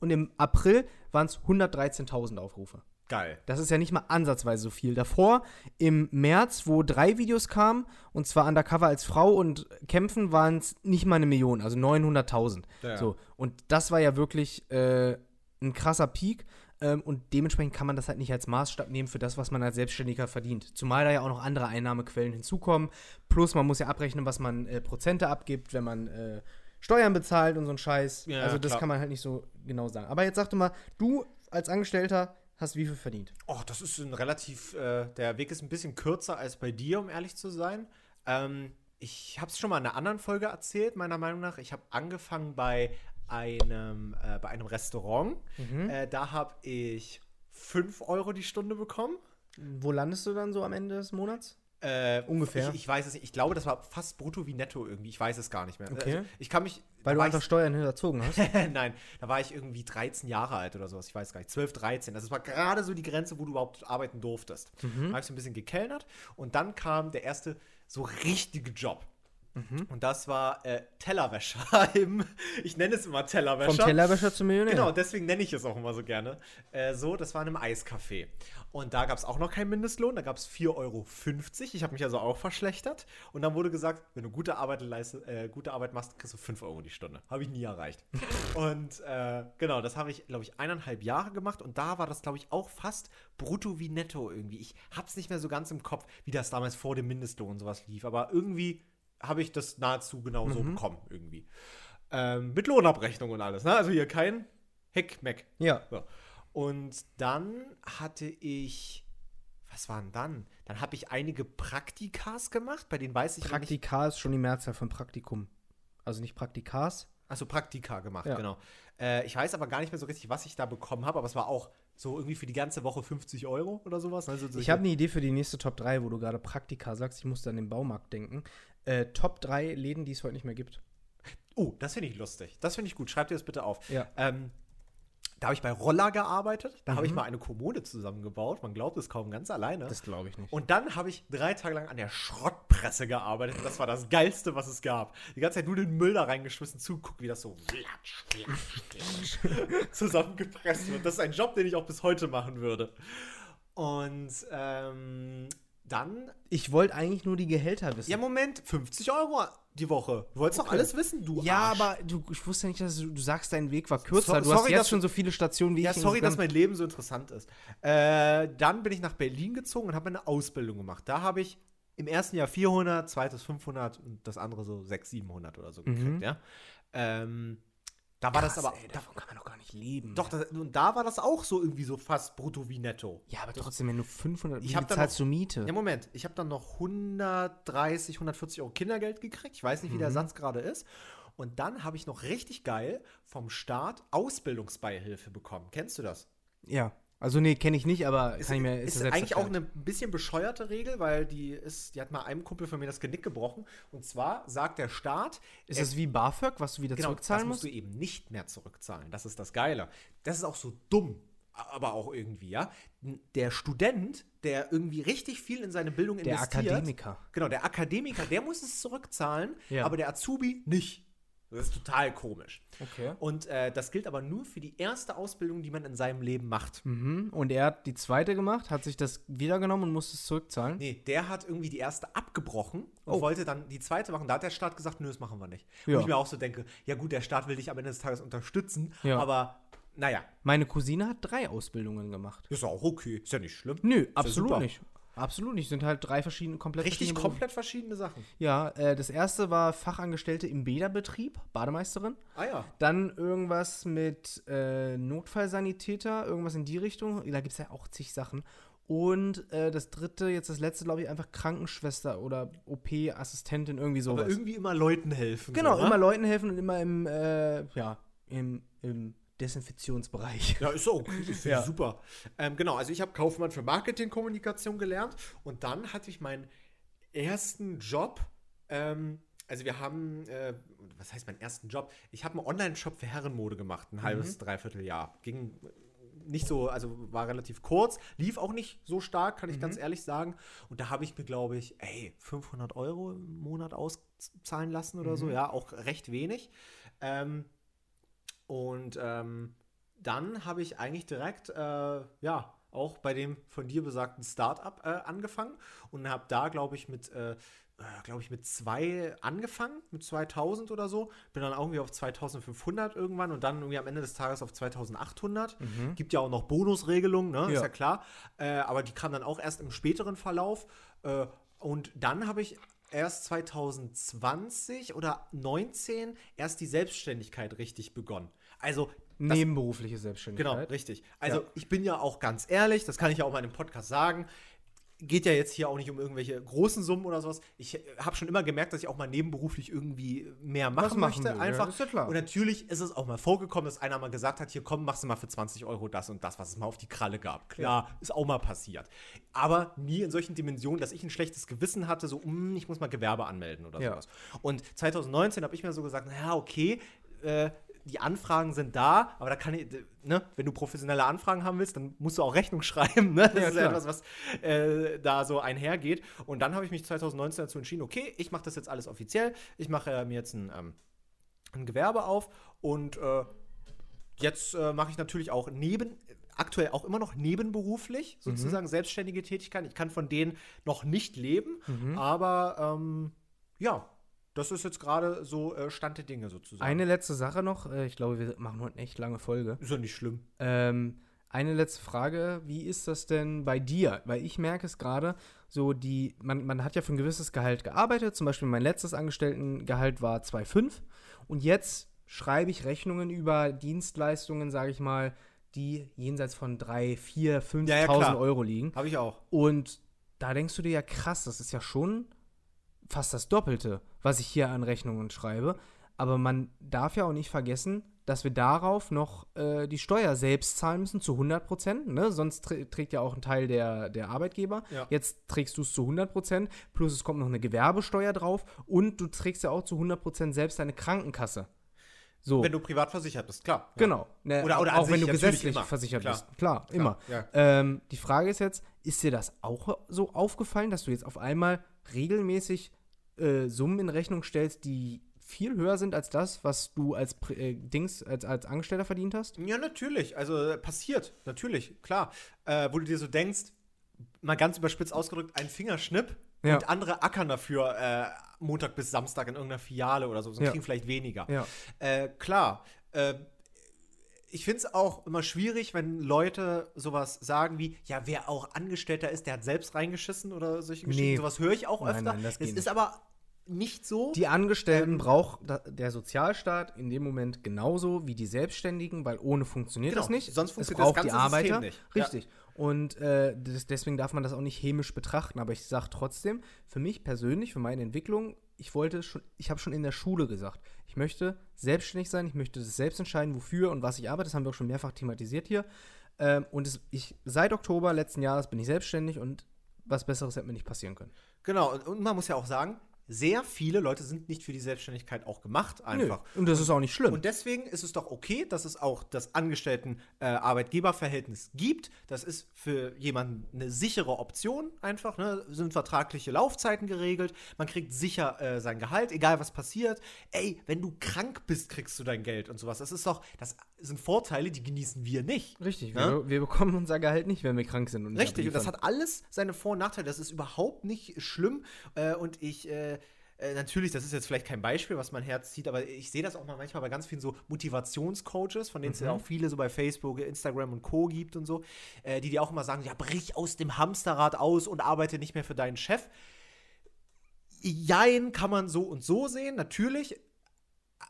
und im April waren es 113.000 Aufrufe. Geil. Das ist ja nicht mal ansatzweise so viel. Davor, im März, wo drei Videos kamen, und zwar Undercover als Frau und Kämpfen, waren es nicht mal eine Million, also 900.000. Ja. So, und das war ja wirklich äh, ein krasser Peak. Ähm, und dementsprechend kann man das halt nicht als Maßstab nehmen für das, was man als Selbstständiger verdient. Zumal da ja auch noch andere Einnahmequellen hinzukommen. Plus, man muss ja abrechnen, was man äh, Prozente abgibt, wenn man äh, Steuern bezahlt und so ein Scheiß. Ja, also, das klar. kann man halt nicht so genau sagen. Aber jetzt sag doch mal, du als Angestellter hast wie viel verdient? Oh, das ist ein relativ, äh, der Weg ist ein bisschen kürzer als bei dir, um ehrlich zu sein. Ähm, ich habe es schon mal in einer anderen Folge erzählt, meiner Meinung nach. Ich habe angefangen bei einem, äh, bei einem Restaurant. Äh, da habe ich 5 Euro die Stunde bekommen. Wo landest du dann so am Ende des Monats? Äh, Ungefähr. Ich, ich weiß es nicht. Ich glaube, das war fast brutto wie netto irgendwie. Ich weiß es gar nicht mehr. Okay. Also, ich kann mich. Weil du einfach Steuern hinterzogen hast. [laughs] Nein, da war ich irgendwie 13 Jahre alt oder sowas. Ich weiß gar nicht. 12, 13. Das war gerade so die Grenze, wo du überhaupt arbeiten durftest. Mhm. Da habe ich so ein bisschen gekellnert und dann kam der erste so richtige Job. Und das war äh, Tellerwäscher [laughs] im, ich nenne es immer Tellerwäscher. Vom Tellerwäscher zum Millionär. Genau, deswegen nenne ich es auch immer so gerne. Äh, so, das war in einem Eiscafé. Und da gab es auch noch keinen Mindestlohn, da gab es 4,50 Euro. Ich habe mich also auch verschlechtert. Und dann wurde gesagt, wenn du gute Arbeit, leiste, äh, gute Arbeit machst, kriegst du 5 Euro die Stunde. Habe ich nie erreicht. [laughs] und äh, genau, das habe ich, glaube ich, eineinhalb Jahre gemacht. Und da war das, glaube ich, auch fast brutto wie netto irgendwie. Ich habe es nicht mehr so ganz im Kopf, wie das damals vor dem Mindestlohn sowas lief. Aber irgendwie habe ich das nahezu genau so bekommen irgendwie. Ähm, mit Lohnabrechnung und alles. Ne? Also hier kein Heckmeck. Ja. So. Und dann hatte ich, was waren dann? Dann habe ich einige Praktikas gemacht, bei denen weiß ich nicht. Praktika ist schon die Mehrzahl von Praktikum. Also nicht Praktikas. Achso, Praktika gemacht, Ja. genau. Äh, ich weiß aber gar nicht mehr so richtig, was ich da bekommen habe, aber es war auch so irgendwie für die ganze Woche 50 Euro oder sowas. Also Ich habe eine Idee für die nächste Top 3, wo du gerade Praktika sagst. Ich musste an den Baumarkt denken. Äh, Top 3 Läden, die es heute nicht mehr gibt. Oh, das finde ich lustig. Das finde ich gut. Schreib dir das bitte auf. Ja. Ähm, da habe ich bei Roller gearbeitet. Da habe ich Mhm. mal eine Kommode zusammengebaut. Man glaubt es kaum ganz alleine. Das glaube ich nicht. Und dann habe ich drei Tage lang an der Schrottpresse gearbeitet. Und das war das Geilste, was es gab. Die ganze Zeit nur den Müll da reingeschmissen, zugucken, wie das so flatsch, flatsch zusammengepresst wird. Das ist ein Job, den ich auch bis heute machen würde. Und ähm, dann, Ich wollte eigentlich nur die Gehälter wissen. ja, Moment, 50 Euro die Woche. Du wolltest doch alles wissen, du Ja, Arsch. aber du, ich wusste nicht, dass du, du sagst, dein Weg war kürzer. So- du hast sorry, jetzt dass- schon so viele Stationen wie Ja, ich. sorry, dass mein Leben so interessant ist. Äh, dann bin ich nach Berlin gezogen und habe eine Ausbildung gemacht. Da habe ich im ersten Jahr 400, zweites 500 und das andere so 600, 700 oder so gekriegt, Mhm. ja. Ähm, da war das Krass, aber. ey, davon kann man doch gar nicht leben. doch, das, und da war das auch so irgendwie so fast brutto wie netto. Ja, aber trotzdem, wenn du 500, Ich hab dann zahlst noch- du Miete? Ja, Moment, ich habe dann noch 130, 140 Euro Kindergeld gekriegt. Ich weiß nicht, wie Mhm. der Satz gerade ist. Und dann habe ich noch richtig geil vom Staat Ausbildungsbeihilfe bekommen. Kennst du das? Ja. Also nee, kenne ich nicht, aber Ist, kann ich mir ist selbst eigentlich auch eine bisschen bescheuerte Regel, weil die ist, die hat mal einem Kumpel von mir das Genick gebrochen. Und zwar sagt der Staat, Ist er- das wie BAföG, was du wieder genau, zurückzahlen das musst musst? du eben nicht mehr zurückzahlen. Das ist das Geile. Das ist auch so dumm, aber auch irgendwie, ja. Der Student, der irgendwie richtig viel in seine Bildung Der investiert. Akademiker. Genau, der Akademiker, der muss es zurückzahlen, Ja. aber der Azubi nicht. Das ist total komisch. Okay. Und äh, das gilt aber nur für die erste Ausbildung, die man in seinem Leben macht. Mhm. Und er hat die zweite gemacht, hat sich das wiedergenommen und musste es zurückzahlen. Nee, der hat irgendwie die erste abgebrochen und Oh. wollte dann die zweite machen. Da hat der Staat gesagt, nö, das machen wir nicht. Ja. Wo ich mir auch so denke, ja gut, der Staat will dich am Ende des Tages unterstützen, Ja. aber naja, Meine Cousine hat drei Ausbildungen gemacht. ist auch okay, ist ja nicht schlimm. Nö, ja absolut super. nicht. Absolut nicht. Sind halt drei verschiedene, komplett Richtig verschiedene Berufe. komplett verschiedene Sachen. Ja, äh, das erste war Fachangestellte im Bäderbetrieb, Bademeisterin. Ah ja. Dann irgendwas mit äh, Notfallsanitäter, irgendwas in die Richtung. Da gibt es ja auch zig Sachen. Und äh, das dritte, jetzt das letzte, glaube ich, einfach Krankenschwester oder OP-Assistentin, irgendwie sowas. Aber irgendwie immer Leuten helfen. genau, so, ne? immer Leuten helfen und immer im, äh, ja, im, im Desinfektionsbereich. Ja, ist auch okay, ist Ja. super. Ähm, genau, also ich habe Kaufmann für Marketingkommunikation gelernt und dann hatte ich meinen ersten Job. Ähm, also wir haben, äh, was heißt meinen ersten Job? Ich habe einen Online-Shop für Herrenmode gemacht, ein halbes, dreiviertel Jahr. Ging nicht so, also war relativ kurz, lief auch nicht so stark, kann ich ganz ehrlich sagen. Und da habe ich mir, glaube ich, ey, 500 Euro im Monat auszahlen lassen oder so, ja, auch recht wenig. Ähm, und ähm, dann habe ich eigentlich direkt, äh, ja, auch bei dem von dir besagten Startup äh, angefangen und habe da, glaube ich, mit, äh, glaube ich, mit zwei angefangen, mit 2000 oder so. Bin dann irgendwie auf 2500 irgendwann und dann irgendwie am Ende des Tages auf 2800. Gibt ja auch noch Bonusregelungen, ne? Ist Ja. ja klar. Äh, aber die kamen dann auch erst im späteren Verlauf. Äh, und dann habe ich erst 2020 oder 19 erst die Selbstständigkeit richtig begonnen. Also das, Nebenberufliche Genau, Selbstständigkeit. richtig. Also Ja. ich bin ja auch ganz ehrlich, das kann ich ja auch mal in einem Podcast sagen. Geht ja jetzt hier auch nicht um irgendwelche großen Summen oder sowas. Ich habe schon immer gemerkt, dass ich auch mal nebenberuflich irgendwie mehr machen, machen möchte. will, ja, einfach. ist ja klar. Und natürlich ist es auch mal vorgekommen, dass einer mal gesagt hat: Hier komm, machst du mal für 20 Euro das und das, was es mal auf die Kralle gab. Klar, ist auch mal passiert. Aber nie in solchen Dimensionen, dass ich ein schlechtes Gewissen hatte, so, "Mm, ich muss mal Gewerbe anmelden oder Ja. sowas. Und 2019 habe ich mir so gesagt: Naja, okay, äh, die Anfragen sind da, aber da kann ich, ne, wenn du professionelle Anfragen haben willst, dann musst du auch Rechnung [laughs] schreiben, ne? Das Ja, ist ja klar. etwas, was äh, da so einhergeht. Und dann habe ich mich 2019 dazu entschieden, okay, ich mache das jetzt alles offiziell. Ich mache äh, mir jetzt ein, ähm, ein Gewerbe auf und äh, jetzt äh, mache ich natürlich auch neben, aktuell auch immer noch nebenberuflich, sozusagen selbstständige Tätigkeiten. Ich kann von denen noch nicht leben, aber ähm, ja, das ist jetzt gerade so äh, Stand der Dinge sozusagen. Eine letzte Sache noch. Äh, ich glaube, wir machen heute eine echt lange Folge. ist ja nicht schlimm. Ähm, eine letzte Frage, wie ist das denn bei dir? Weil ich merke es gerade, so die, man, man hat ja für ein gewisses Gehalt gearbeitet, zum Beispiel mein letztes Angestelltengehalt war 2,5 und jetzt schreibe ich Rechnungen über Dienstleistungen, sage ich mal, die jenseits von 3, 4, 5.000 Ja, ja. Euro liegen. Habe ich auch. Und da denkst du dir ja, krass, das ist ja schon fast das Doppelte, was ich hier an Rechnungen schreibe. Aber man darf ja auch nicht vergessen, dass wir darauf noch äh, die Steuer selbst zahlen müssen zu 100 Prozent. Ne? Sonst trä trägt ja auch ein Teil der, der Arbeitgeber. Ja. Jetzt trägst du es zu 100 Prozent, plus es kommt noch eine Gewerbesteuer drauf und du trägst ja auch zu 100 Prozent selbst deine Krankenkasse. So. Wenn du privat versichert bist, klar. Ja. Genau. Ne, Oder- oder auch wenn du gesetzlich immer. versichert Klar. bist. Klar, immer. ja. Ähm, die Frage ist jetzt, ist dir das auch so aufgefallen, dass du jetzt auf einmal regelmäßig äh, Summen in Rechnung stellst, die viel höher sind als das, was du als äh, Dings, als, als Angestellter verdient hast? Ja, natürlich. Also äh, passiert, natürlich, klar. Äh, wo du dir so denkst, mal ganz überspitzt ausgedrückt, ein Fingerschnipp Ja. und andere ackern dafür äh, Montag bis Samstag in irgendeiner Filiale oder so, und Ja. kriegen vielleicht weniger. Ja. Äh, klar. Äh, ich finde es auch immer schwierig, wenn Leute sowas sagen wie, ja, wer auch Angestellter ist, der hat selbst reingeschissen oder solche Geschichten. Nee. Sowas höre ich auch Nein, öfter. nein, das es ist nicht. aber nicht so. Die Angestellten Ähm, braucht der Sozialstaat in dem Moment genauso wie die Selbstständigen, weil ohne funktioniert Genau, das nicht. sonst es funktioniert das braucht die ganze System Arbeiter. nicht. Ja. Richtig. Und äh, das, deswegen darf man das auch nicht hämisch betrachten. Aber ich sage trotzdem, für mich persönlich, für meine Entwicklung, ich wollte schon, ich habe schon in der Schule gesagt, ich möchte selbstständig sein, ich möchte das selbst entscheiden, wofür und was ich arbeite. Das haben wir auch schon mehrfach thematisiert hier. Ähm, und es, ich, seit Oktober letzten Jahres bin ich selbstständig und was Besseres hätte mir nicht passieren können. Genau, und man muss ja auch sagen, sehr viele Leute sind nicht für die Selbstständigkeit auch gemacht, einfach. Nö. Und das ist auch nicht schlimm. Und deswegen ist es doch okay, dass es auch das Angestellten-Arbeitgeber-Verhältnis gibt. Das ist für jemanden eine sichere Option einfach. Ne? Sind vertragliche Laufzeiten geregelt. Man kriegt sicher äh, sein Gehalt, egal was passiert. Ey, wenn du krank bist, kriegst du dein Geld und sowas. Das ist doch, das sind Vorteile, die genießen wir nicht. Richtig, Ja? wir, wir bekommen unser Gehalt nicht, wenn wir krank sind. Und Richtig, und das hat alles seine Vor- und Nachteile. Das ist überhaupt nicht schlimm. Äh, und ich, äh, äh, natürlich, das ist jetzt vielleicht kein Beispiel, was mein Herz zieht, aber ich sehe das auch mal manchmal bei ganz vielen so Motivationscoaches, von denen es ja auch viele so bei Facebook, Instagram und Co. gibt und so, äh, die dir auch immer sagen: Ja, brich aus dem Hamsterrad aus und arbeite nicht mehr für deinen Chef. Jein kann man so und so sehen, natürlich.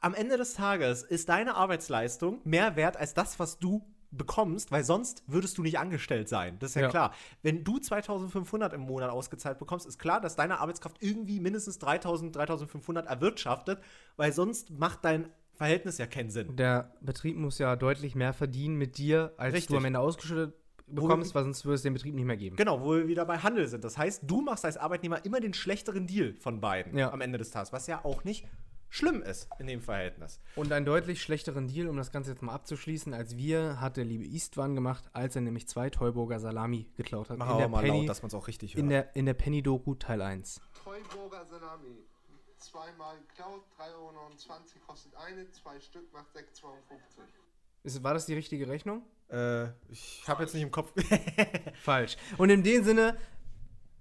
Am Ende des Tages ist deine Arbeitsleistung mehr wert als das, was du bekommst, weil sonst würdest du nicht angestellt sein. Das ist ja, Ja. klar. Wenn du 2500 im Monat ausgezahlt bekommst, ist klar, dass deine Arbeitskraft irgendwie mindestens 3000, 3500 erwirtschaftet, weil sonst macht dein Verhältnis ja keinen Sinn. Der Betrieb muss ja deutlich mehr verdienen mit dir, als Richtig. du am Ende ausgeschüttet bekommst, weil sonst würde es den Betrieb nicht mehr geben. Genau, wo wir wieder bei Handel sind. Das heißt, du machst als Arbeitnehmer immer den schlechteren Deal von beiden Ja. am Ende des Tages, was ja auch nicht schlimm ist in dem Verhältnis. Und einen deutlich schlechteren Deal, um das Ganze jetzt mal abzuschließen, als wir, hat der liebe Istvan gemacht, als er nämlich zwei Teuburger Salami geklaut hat. Machen wir mal laut, dass man es auch richtig hört. in der, in der Penny-Doku Teil 1. Treuburger Salami. Zweimal geklaut, 3,29 Euro kostet eine, zwei Stück macht 6,52 Ist, war das die richtige Rechnung? äh, ich habe jetzt nicht im Kopf. [laughs] Falsch. Und in dem Sinne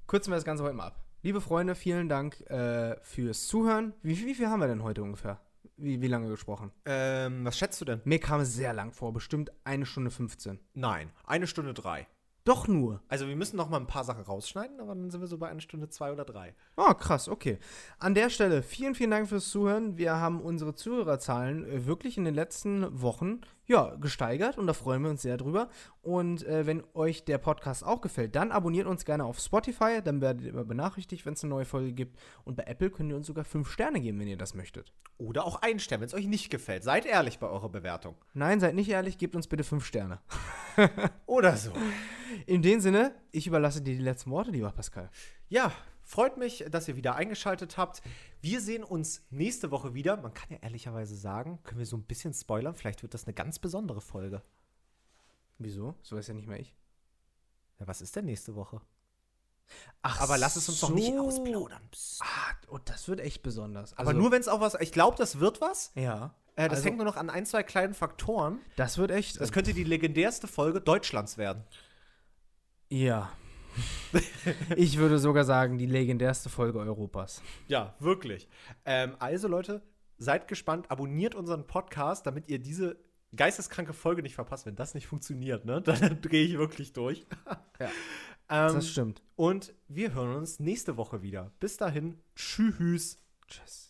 kürzen wir das Ganze heute mal ab. Liebe Freunde, vielen Dank äh, fürs Zuhören. Wie, wie viel haben wir denn heute ungefähr? Wie, wie lange gesprochen? ähm, was schätzt du denn? Mir kam es sehr lang vor, bestimmt eine Stunde 15. Nein, eine Stunde drei. Doch nur. Also wir müssen noch mal ein paar Sachen rausschneiden, aber dann sind wir so bei einer Stunde zwei oder drei. Oh, krass, okay. An der Stelle vielen, vielen Dank fürs Zuhören. Wir haben unsere Zuhörerzahlen äh, wirklich in den letzten Wochen ja, gesteigert und da freuen wir uns sehr drüber. Und äh, wenn euch der Podcast auch gefällt, dann abonniert uns gerne auf Spotify, dann werdet ihr immer benachrichtigt, wenn es eine neue Folge gibt. Und bei Apple könnt ihr uns sogar fünf Sterne geben, wenn ihr das möchtet. Oder auch einen Stern, wenn es euch nicht gefällt. Seid ehrlich bei eurer Bewertung. Nein, seid nicht ehrlich, gebt uns bitte fünf Sterne. Oder so. In dem Sinne, ich überlasse dir die letzten Worte, lieber Pascal. Ja, Freut mich, dass ihr wieder eingeschaltet habt. Wir sehen uns nächste Woche wieder. Man kann ja ehrlicherweise sagen, können wir so ein bisschen spoilern. Vielleicht wird das eine ganz besondere Folge. Wieso? So ist ja nicht mehr ich. Ja, was ist denn nächste Woche? Ach, Aber lass es uns doch nicht ausplaudern. Psst. Ah, oh, das wird echt besonders. Aber nur wenn es auch was. Ich glaube, das wird was. Ja. Äh, das Also- hängt nur noch an ein, zwei kleinen Faktoren. Das wird echt. Das könnte die legendärste Folge Deutschlands werden. ja. [laughs] ich würde sogar sagen, die legendärste Folge Europas. Ja, wirklich. Ähm, also, Leute, seid gespannt, abonniert unseren Podcast, damit ihr diese geisteskranke Folge nicht verpasst. Wenn das nicht funktioniert, ne, [laughs] dann drehe ich wirklich durch. Ja. [laughs] ähm, Das stimmt. und wir hören uns nächste Woche wieder. Bis dahin, tschüss. Tschüss.